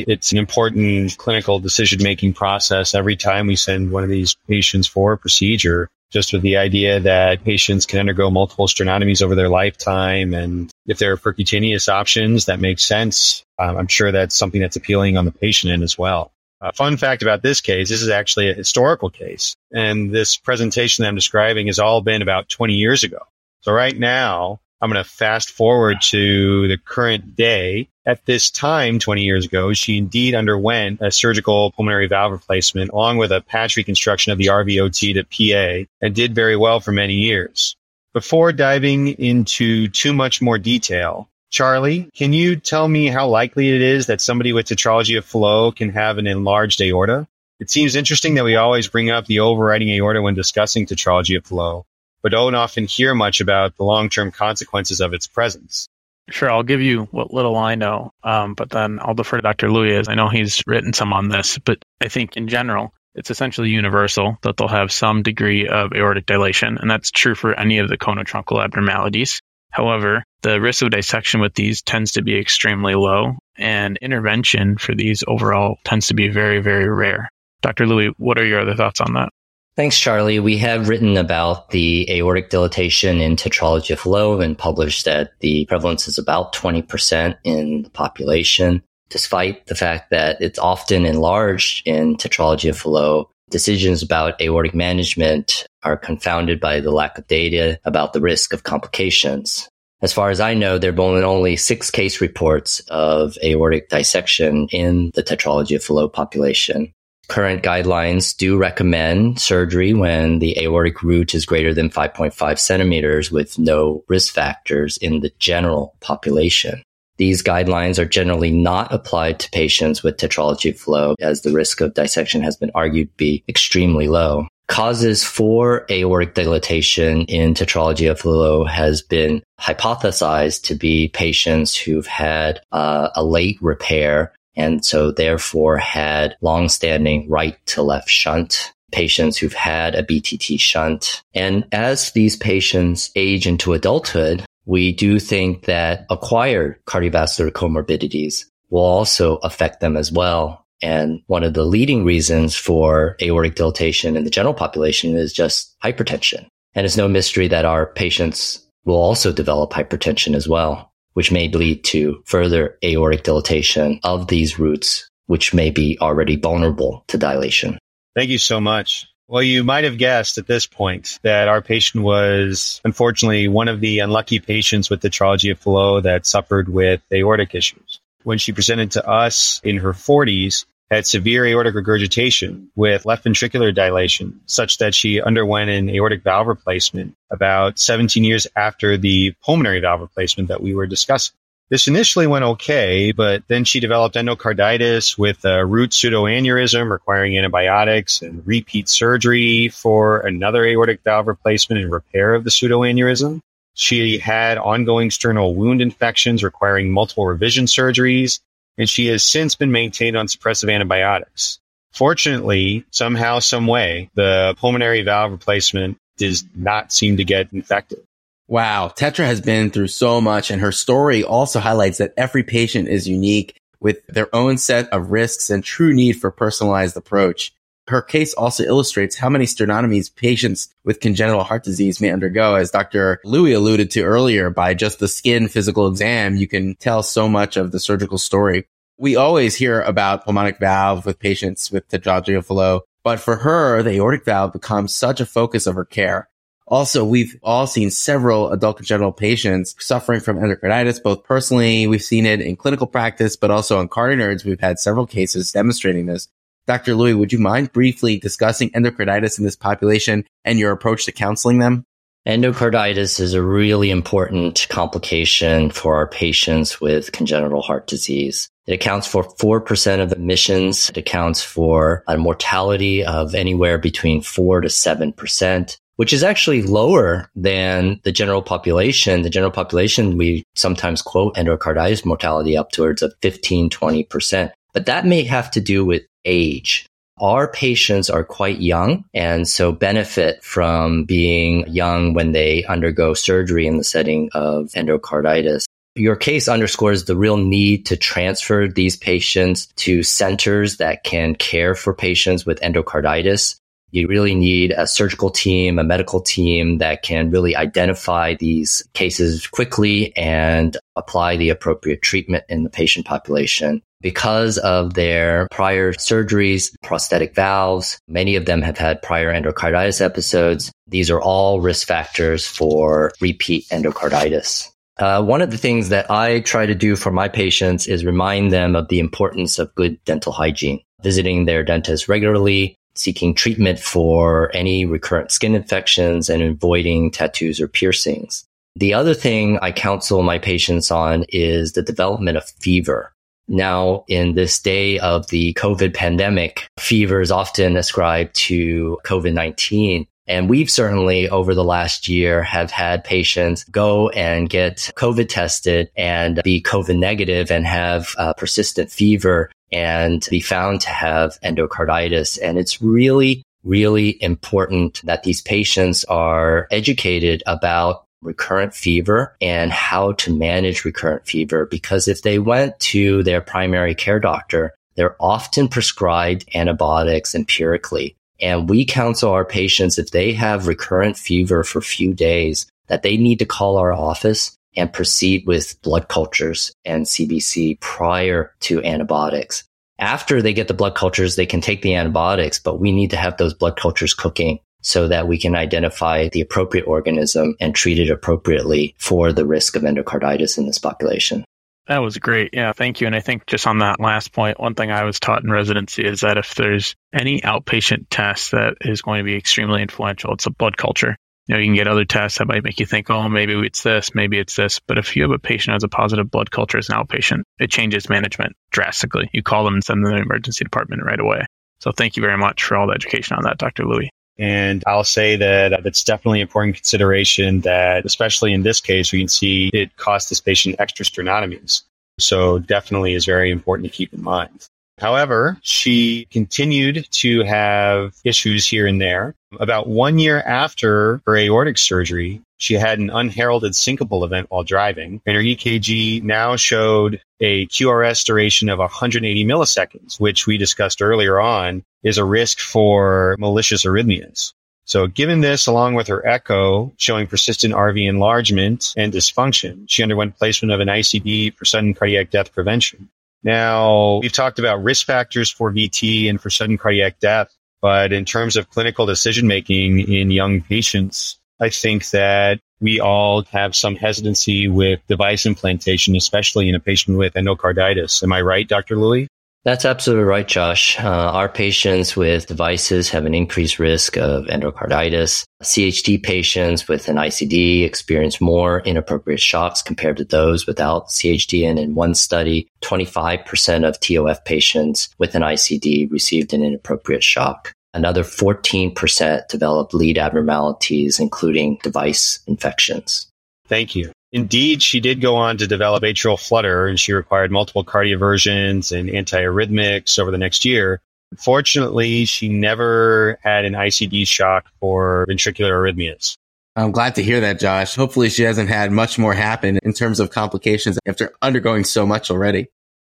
it's an important clinical decision making process every time we send one of these patients for a procedure, just with the idea that patients can undergo multiple sternotomies over their lifetime. And if there are percutaneous options that make sense, um, I'm sure that's something that's appealing on the patient end as well. A fun fact about this case, this is actually a historical case. And this presentation that I'm describing has all been about 20 years ago. So right now, I'm going to fast forward to the current day. At this time, 20 years ago, she indeed underwent a surgical pulmonary valve replacement along with a patch reconstruction of the RVOT to PA and did very well for many years. Before diving into too much more detail, Charlie, can you tell me how likely it is that somebody with tetralogy of Fallot can have an enlarged aorta? It seems interesting that we always bring up the overriding aorta when discussing tetralogy of Fallot but don't often hear much about the long term consequences of its presence. Sure, I'll give you what little I know, um, but then I'll defer to Dr. Lui as I know he's written some on this. But I think in general, it's essentially universal that they'll have some degree of aortic dilation, and that's true for any of the conotruncal abnormalities. However, the risk of dissection with these tends to be extremely low, and intervention for these overall tends to be very, very rare. Dr. Lui, what are your other thoughts on that? Thanks, Charlie. We have written about the aortic dilatation in Tetralogy of Fallot and published that the prevalence is about 20% in the population, despite the fact that it's often enlarged in Tetralogy of Fallot. Decisions about aortic management are confounded by the lack of data about the risk of complications. As far as I know, there have been only six case reports of aortic dissection in the Tetralogy of Fallot population current guidelines do recommend surgery when the aortic root is greater than 5.5 centimeters with no risk factors in the general population. These guidelines are generally not applied to patients with tetralogy of Fallot as the risk of dissection has been argued to be extremely low. Causes for aortic dilatation in tetralogy of Fallot has been hypothesized to be patients who've had uh, a late repair and so therefore had long-standing right to left shunt patients who've had a BTT shunt. And as these patients age into adulthood, we do think that acquired cardiovascular comorbidities will also affect them as well. And one of the leading reasons for aortic dilatation in the general population is just hypertension. And it's no mystery that our patients will also develop hypertension as well which may lead to further aortic dilatation of these roots, which may be already vulnerable to dilation. Thank you so much. Well, you might have guessed at this point that our patient was unfortunately one of the unlucky patients with tetralogy of Fallot that suffered with aortic issues. When she presented to us in her 40s, had severe aortic regurgitation with left ventricular dilation, such that she underwent an aortic valve replacement about 17 years after the pulmonary valve replacement that we were discussing. This initially went okay, but then she developed endocarditis with a root pseudoaneurysm requiring antibiotics and repeat surgery for another aortic valve replacement and repair of the pseudoaneurysm. She had ongoing sternal wound infections requiring multiple revision surgeries and she has since been maintained on suppressive antibiotics. Fortunately, somehow, some way, the pulmonary valve replacement does not seem to get infected. Wow. Tetra has been through so much and her story also highlights that every patient is unique with their own set of risks and true need for personalized approach. Her case also illustrates how many sternotomies patients with congenital heart disease may undergo. As Dr. Lui alluded to earlier, by just the skin physical exam, you can tell so much of the surgical story. We always hear about pulmonic valve with patients with tetralogy Fallot, but for her, the aortic valve becomes such a focus of her care. Also, we've all seen several adult congenital patients suffering from endocarditis, both personally, we've seen it in clinical practice, but also on CardioNerds, we've had several cases demonstrating this. Dr. Lui, would you mind briefly discussing endocarditis in this population and your approach to counseling them? Endocarditis is a really important complication for our patients with congenital heart disease. It accounts for 4% of admissions. It accounts for a mortality of anywhere between 4 to 7%, which is actually lower than the general population. The general population, we sometimes quote endocarditis mortality upwards of 15, 20%. But that may have to do with age. Our patients are quite young and so benefit from being young when they undergo surgery in the setting of endocarditis. Your case underscores the real need to transfer these patients to centers that can care for patients with endocarditis. You really need a surgical team, a medical team that can really identify these cases quickly and apply the appropriate treatment in the patient population because of their prior surgeries, prosthetic valves. Many of them have had prior endocarditis episodes. These are all risk factors for repeat endocarditis. Uh, one of the things that I try to do for my patients is remind them of the importance of good dental hygiene, visiting their dentist regularly, seeking treatment for any recurrent skin infections and avoiding tattoos or piercings. The other thing I counsel my patients on is the development of fever. Now, in this day of the COVID pandemic, fever is often ascribed to COVID 19. And we've certainly over the last year have had patients go and get COVID tested and be COVID negative and have uh, persistent fever and be found to have endocarditis. And it's really, really important that these patients are educated about recurrent fever and how to manage recurrent fever. Because if they went to their primary care doctor, they're often prescribed antibiotics empirically. And we counsel our patients if they have recurrent fever for a few days that they need to call our office and proceed with blood cultures and CBC prior to antibiotics. After they get the blood cultures, they can take the antibiotics, but we need to have those blood cultures cooking so that we can identify the appropriate organism and treat it appropriately for the risk of endocarditis in this population. That was great. Yeah, thank you. And I think just on that last point, one thing I was taught in residency is that if there's any outpatient test that is going to be extremely influential, it's a blood culture. You know, you can get other tests that might make you think, oh, maybe it's this, maybe it's this. But if you have a patient has a positive blood culture as an outpatient, it changes management drastically. You call them and send them to the emergency department right away. So thank you very much for all the education on that, Dr. Lui. And I'll say that it's definitely important consideration that, especially in this case, we can see it cost this patient extra sternotomies. So definitely is very important to keep in mind. However, she continued to have issues here and there. About one year after her aortic surgery, she had an unheralded syncopal event while driving, and her EKG now showed a QRS duration of 180 milliseconds, which we discussed earlier on is a risk for malicious arrhythmias. So given this, along with her echo showing persistent RV enlargement and dysfunction, she underwent placement of an ICD for sudden cardiac death prevention. Now, we've talked about risk factors for VT and for sudden cardiac death, but in terms of clinical decision making in young patients, I think that we all have some hesitancy with device implantation, especially in a patient with endocarditis. Am I right, Dr. Lui? That's absolutely right, Josh. Uh, our patients with devices have an increased risk of endocarditis. CHD patients with an ICD experience more inappropriate shocks compared to those without CHD. And in one study, 25% of TOF patients with an ICD received an inappropriate shock. Another 14% developed lead abnormalities, including device infections. Thank you. Indeed, she did go on to develop atrial flutter and she required multiple cardioversions and antiarrhythmics over the next year. Fortunately, she never had an ICD shock for ventricular arrhythmias. I'm glad to hear that, Josh. Hopefully she hasn't had much more happen in terms of complications after undergoing so much already.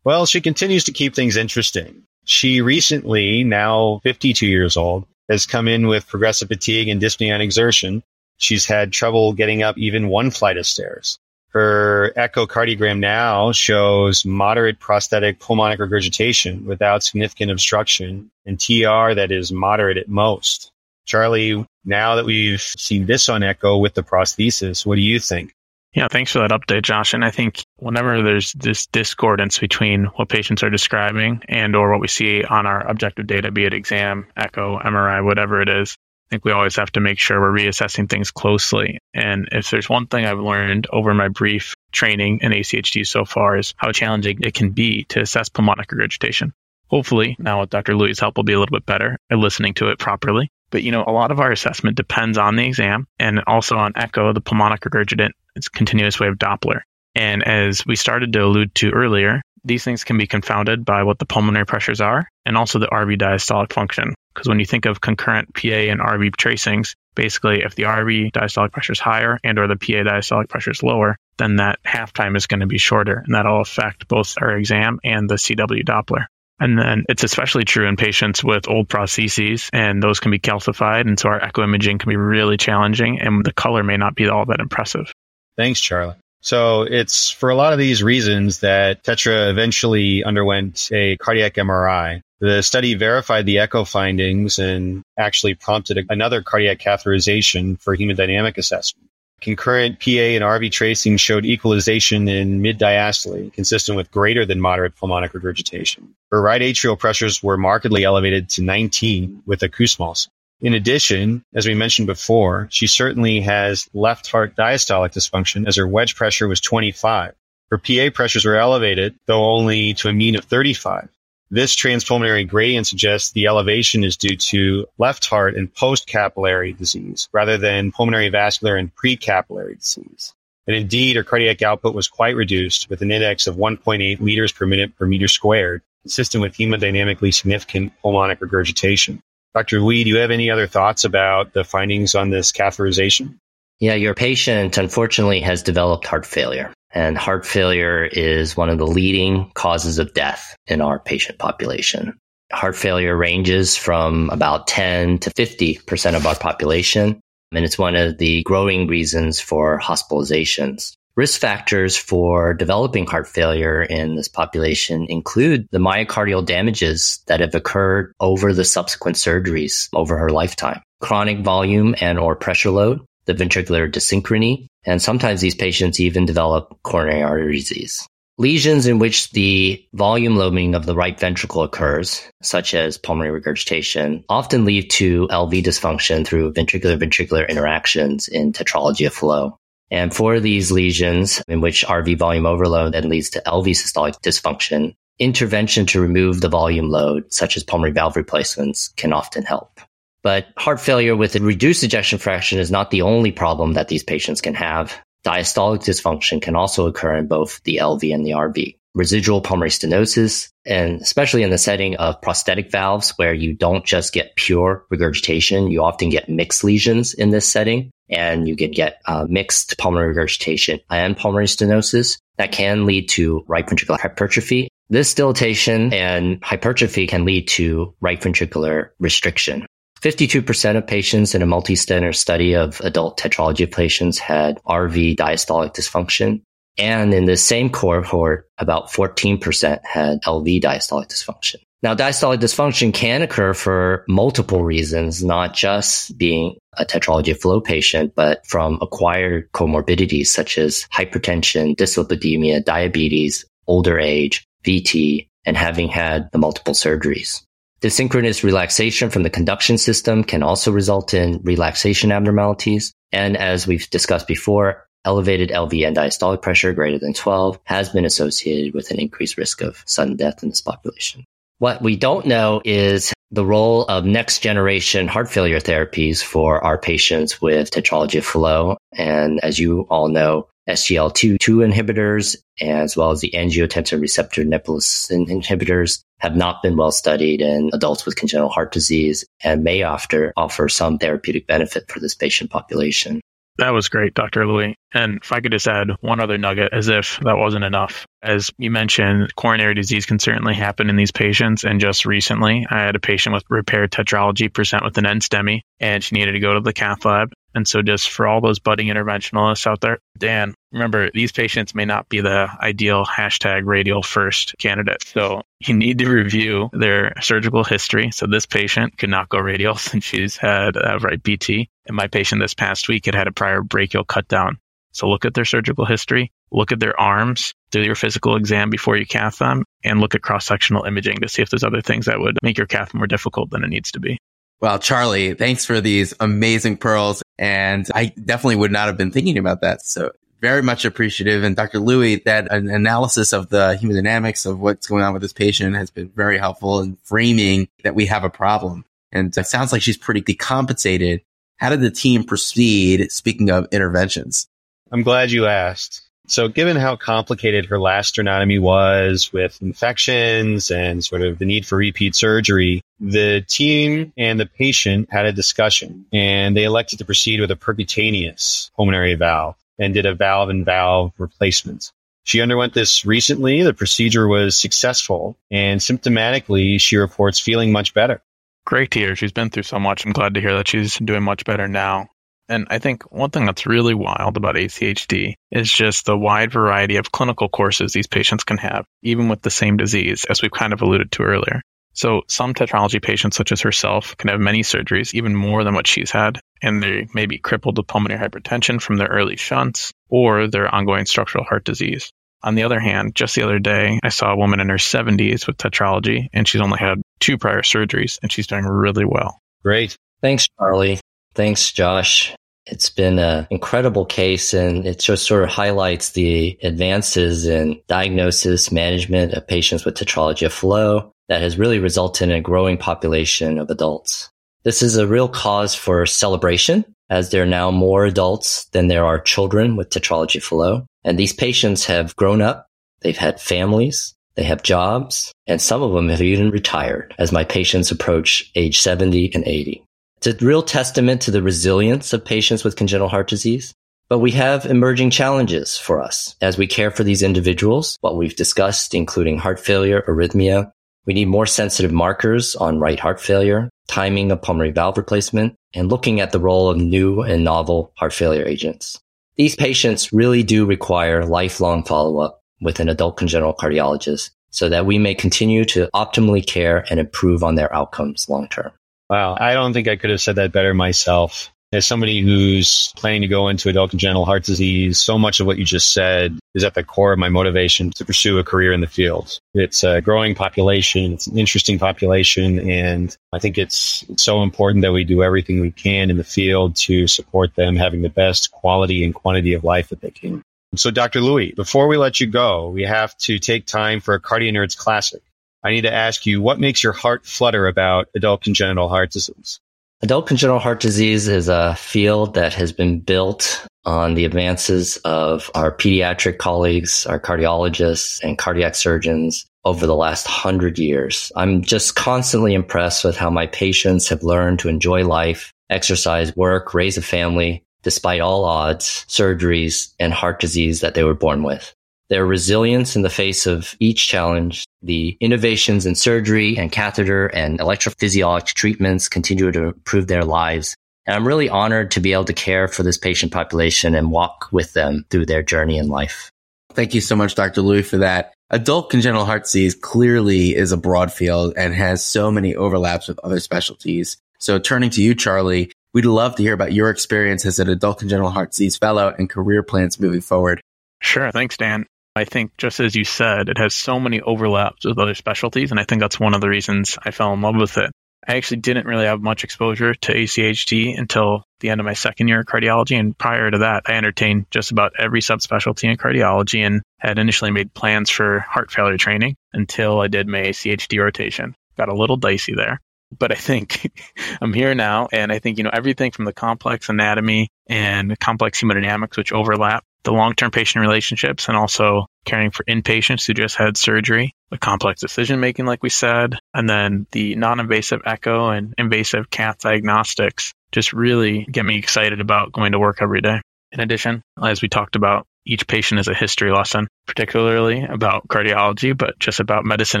Well, she continues to keep things interesting. She recently, now 52 years old, has come in with progressive fatigue and dyspnea on exertion She's had trouble getting up even one flight of stairs. Her echocardiogram now shows moderate prosthetic pulmonic regurgitation without significant obstruction and TR that is moderate at most. Charlie, now that we've seen this on echo with the prosthesis, what do you think? Yeah, thanks for that update, Josh. And I think whenever there's this discordance between what patients are describing and or what we see on our objective data, be it exam, echo, MRI, whatever it is, I think we always have to make sure we're reassessing things closely. And if there's one thing I've learned over my brief training in ACHD so far is how challenging it can be to assess pulmonic regurgitation. Hopefully, now with Dr. Lui's help, we'll be a little bit better at listening to it properly. But you know, a lot of our assessment depends on the exam and also on echo, the pulmonic regurgitant, its continuous wave Doppler. And as we started to allude to earlier, these things can be confounded by what the pulmonary pressures are and also the RV diastolic function. Because when you think of concurrent PA and RV tracings, basically if the RV diastolic pressure is higher and or the PA diastolic pressure is lower, then that half time is going to be shorter and that'll affect both our exam and the CW Doppler. And then it's especially true in patients with old prostheses, and those can be calcified. And so our echo imaging can be really challenging, and the color may not be all that impressive. Thanks, Charlie. So it's for a lot of these reasons that Tetra eventually underwent a cardiac MRI. The study verified the echo findings and actually prompted another cardiac catheterization for hemodynamic assessment. Concurrent PA and RV tracing showed equalization in mid diastole, consistent with greater than moderate pulmonic regurgitation. Her right atrial pressures were markedly elevated to 19 with a Kussmaul. In addition, as we mentioned before, she certainly has left heart diastolic dysfunction as her wedge pressure was 25. Her PA pressures were elevated, though only to a mean of 35. This transpulmonary gradient suggests the elevation is due to left heart and post-capillary disease rather than pulmonary vascular and pre-capillary disease. And indeed, her cardiac output was quite reduced with an index of 1.8 liters per minute per meter squared, consistent with hemodynamically significant pulmonic regurgitation. Dr. Lee, do you have any other thoughts about the findings on this catheterization? Yeah, your patient unfortunately has developed heart failure. And heart failure is one of the leading causes of death in our patient population. Heart failure ranges from about 10 to 50% of our population. And it's one of the growing reasons for hospitalizations. Risk factors for developing heart failure in this population include the myocardial damages that have occurred over the subsequent surgeries over her lifetime, chronic volume and or pressure load, the ventricular dyssynchrony, and sometimes these patients even develop coronary artery disease. Lesions in which the volume loading of the right ventricle occurs, such as pulmonary regurgitation, often lead to LV dysfunction through ventricular-ventricular interactions in tetralogy of Fallot. And for these lesions in which RV volume overload then leads to LV systolic dysfunction, intervention to remove the volume load, such as pulmonary valve replacements, can often help. But heart failure with a reduced ejection fraction is not the only problem that these patients can have. Diastolic dysfunction can also occur in both the LV and the RV. Residual pulmonary stenosis, and especially in the setting of prosthetic valves where you don't just get pure regurgitation, you often get mixed lesions in this setting, and you can get uh, mixed pulmonary regurgitation and pulmonary stenosis that can lead to right ventricular hypertrophy. This dilatation and hypertrophy can lead to right ventricular restriction. 52% of patients in a multi-center study of adult tetralogy patients had RV diastolic dysfunction. And in the same cohort, about 14% had LV diastolic dysfunction. Now, diastolic dysfunction can occur for multiple reasons, not just being a tetralogy of Fallot patient, but from acquired comorbidities such as hypertension, dyslipidemia, diabetes, older age, VT, and having had the multiple surgeries. Dyssynchronous relaxation from the conduction system can also result in relaxation abnormalities. And as we've discussed before, elevated LV and diastolic pressure greater than 12 has been associated with an increased risk of sudden death in this population. What we don't know is the role of next generation heart failure therapies for our patients with tetralogy of Fallot. And as you all know, SGLT2 inhibitors, as well as the angiotensin receptor neprilysin inhibitors, have not been well studied in adults with congenital heart disease and may offer some therapeutic benefit for this patient population. That was great, Dr. Lui. And if I could just add one other nugget, as if that wasn't enough. As you mentioned, coronary disease can certainly happen in these patients. And just recently, I had a patient with repaired tetralogy present with an NSTEMI, and she needed to go to the cath lab. And so, just for all those budding interventionalists out there, Dan, remember these patients may not be the ideal hashtag radial first candidate. So, you need to review their surgical history. So, this patient could not go radial since she's had a right BT. And my patient this past week had had a prior brachial cut down. So, look at their surgical history, look at their arms, do your physical exam before you cath them, and look at cross sectional imaging to see if there's other things that would make your cath more difficult than it needs to be. Well, Charlie, thanks for these amazing pearls. And I definitely would not have been thinking about that. So very much appreciative. And Dr. Lui, that an analysis of the hemodynamics of what's going on with this patient has been very helpful in framing that we have a problem. And it sounds like she's pretty decompensated. How did the team proceed? Speaking of interventions. I'm glad you asked. So given how complicated her last sternotomy was with infections and sort of the need for repeat surgery, the team and the patient had a discussion and they elected to proceed with a percutaneous pulmonary valve and did a valve and valve replacement. She underwent this recently. The procedure was successful and symptomatically she reports feeling much better. Great to hear. She's been through so much. I'm glad to hear that she's doing much better now. And I think one thing that's really wild about ACHD is just the wide variety of clinical courses these patients can have, even with the same disease, as we've kind of alluded to earlier. So some tetralogy patients, such as herself, can have many surgeries, even more than what she's had, and they may be crippled with pulmonary hypertension from their early shunts or their ongoing structural heart disease. On the other hand, just the other day, I saw a woman in her 70s with tetralogy, and she's only had two prior surgeries, and she's doing really well. Great. Thanks, Charlie. Thanks, Josh. It's been an incredible case and it just sort of highlights the advances in diagnosis, management of patients with tetralogy of Fallot, that has really resulted in a growing population of adults. This is a real cause for celebration as there are now more adults than there are children with tetralogy of Fallot. And these patients have grown up, they've had families, they have jobs, and some of them have even retired as my patients approach age 70 and 80. It's a real testament to the resilience of patients with congenital heart disease. But we have emerging challenges for us as we care for these individuals, what we've discussed, including heart failure, arrhythmia. We need more sensitive markers on right heart failure, timing of pulmonary valve replacement, and looking at the role of new and novel heart failure agents. These patients really do require lifelong follow-up with an adult congenital cardiologist so that we may continue to optimally care and improve on their outcomes long term. Wow. I don't think I could have said that better myself. As somebody who's planning to go into adult congenital heart disease, so much of what you just said is at the core of my motivation to pursue a career in the field. It's a growing population. It's an interesting population. And I think it's, so important that we do everything we can in the field to support them having the best quality and quantity of life that they can. So, Dr. Lui, before we let you go, we have to take time for a Cardio Nerds Classic. I need to ask you, what makes your heart flutter about adult congenital heart disease? Adult congenital heart disease is a field that has been built on the advances of our pediatric colleagues, our cardiologists and cardiac surgeons over the last hundred years. I'm just constantly impressed with how my patients have learned to enjoy life, exercise, work, raise a family, despite all odds, surgeries, and heart disease that they were born with. Their resilience in the face of each challenge, the innovations in surgery and catheter and electrophysiologic treatments continue to improve their lives. And I'm really honored to be able to care for this patient population and walk with them through their journey in life. Thank you so much, Dr. Lui, for that. Adult congenital heart disease clearly is a broad field and has so many overlaps with other specialties. So turning to you, Charlie, we'd love to hear about your experience as an adult congenital heart disease fellow and career plans moving forward. Sure. Thanks, Dan. I think just as you said, it has so many overlaps with other specialties. And I think that's one of the reasons I fell in love with it. I actually didn't really have much exposure to ACHD until the end of my second year of cardiology. And prior to that, I entertained just about every subspecialty in cardiology and had initially made plans for heart failure training until I did my ACHD rotation. Got a little dicey there. But I think I'm here now, and I think, you know, everything from the complex anatomy and complex hemodynamics, which overlap, the long term patient relationships and also caring for inpatients who just had surgery, the complex decision making, like we said, and then the non invasive echo and invasive cath diagnostics just really get me excited about going to work every day. In addition, as we talked about, each patient is a history lesson, particularly about cardiology, but just about medicine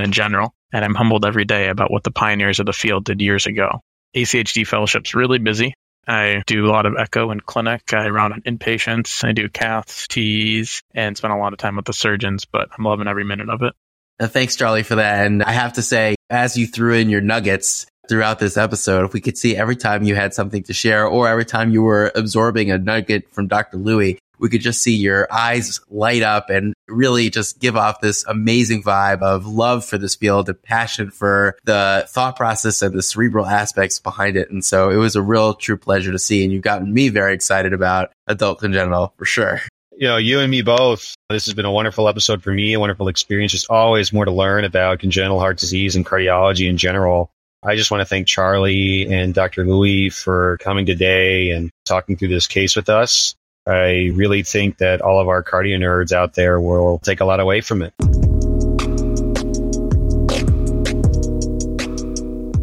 in general. And I'm humbled every day about what the pioneers of the field did years ago. ACHD fellowship's really busy, I do a lot of echo in clinic. I round on inpatients. I do caths, TEs, and spend a lot of time with the surgeons, but I'm loving every minute of it. Uh, thanks, Charlie, for that. And I have to say, as you threw in your nuggets throughout this episode, if we could see every time you had something to share or every time you were absorbing a nugget from Dr. Lui, we could just see your eyes light up and really just give off this amazing vibe of love for this field and passion for the thought process and the cerebral aspects behind it. And so it was a real true pleasure to see. And you've gotten me very excited about adult congenital for sure. You know, you and me both. This has been a wonderful episode for me, a wonderful experience. Just always more to learn about congenital heart disease and cardiology in general. I just want to thank Charlie and Dr. Lui for coming today and talking through this case with us. I really think that all of our cardio nerds out there will take a lot away from it.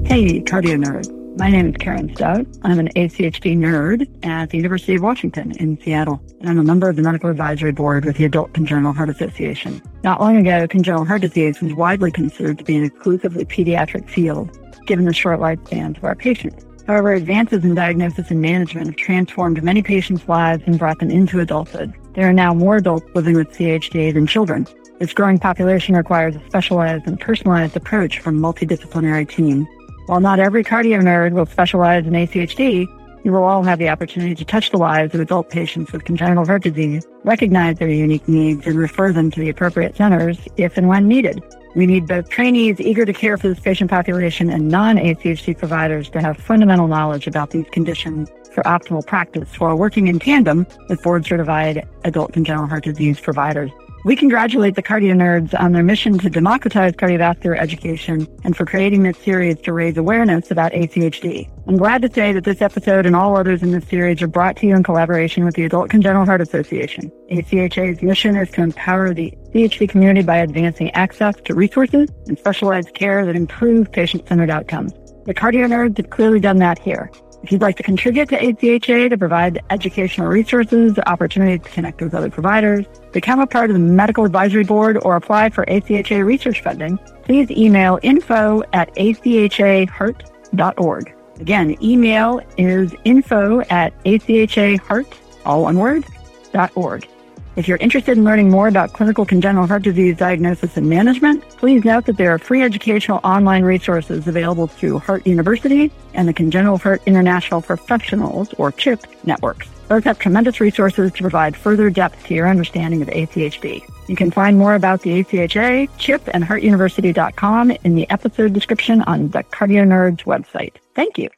Hey, cardio nerd. My name is Karen Stout. I'm an ACHD nerd at the University of Washington in Seattle, and I'm a member of the medical advisory board with the Adult Congenital Heart Association. Not long ago, congenital heart disease was widely considered to be an exclusively pediatric field, given the short lifespans of our patients. However, advances in diagnosis and management have transformed many patients' lives and brought them into adulthood. There are now more adults living with CHD than children. This growing population requires a specialized and personalized approach from multidisciplinary teams. While not every cardio nerd will specialize in ACHD, you will all have the opportunity to touch the lives of adult patients with congenital heart disease, recognize their unique needs, and refer them to the appropriate centers if and when needed. We need both trainees eager to care for this patient population and non-ACHD providers to have fundamental knowledge about these conditions for optimal practice while working in tandem with board certified adult congenital heart disease providers. We congratulate the cardio nerds on their mission to democratize cardiovascular education and for creating this series to raise awareness about ACHD. I'm glad to say that this episode and all others in this series are brought to you in collaboration with the Adult Congenital Heart Association. ACHA's mission is to empower the CHD community by advancing access to resources and specialized care that improve patient-centered outcomes. The cardio nerds have clearly done that here. If you'd like to contribute to ACHA to provide educational resources, opportunities to connect with other providers, become a part of the medical advisory board, or apply for ACHA research funding, please email info at achaheart.org. Again, email is info at achaheart, all one word, dot org. If you're interested in learning more about clinical congenital heart disease diagnosis and management, please note that there are free educational online resources available through Heart University and the Congenital Heart International Professionals, or CHIP, networks. Both have tremendous resources to provide further depth to your understanding of ACHD. You can find more about the ACHA, CHIP, and heartuniversity.com in the episode description on the Cardio website. Thank you.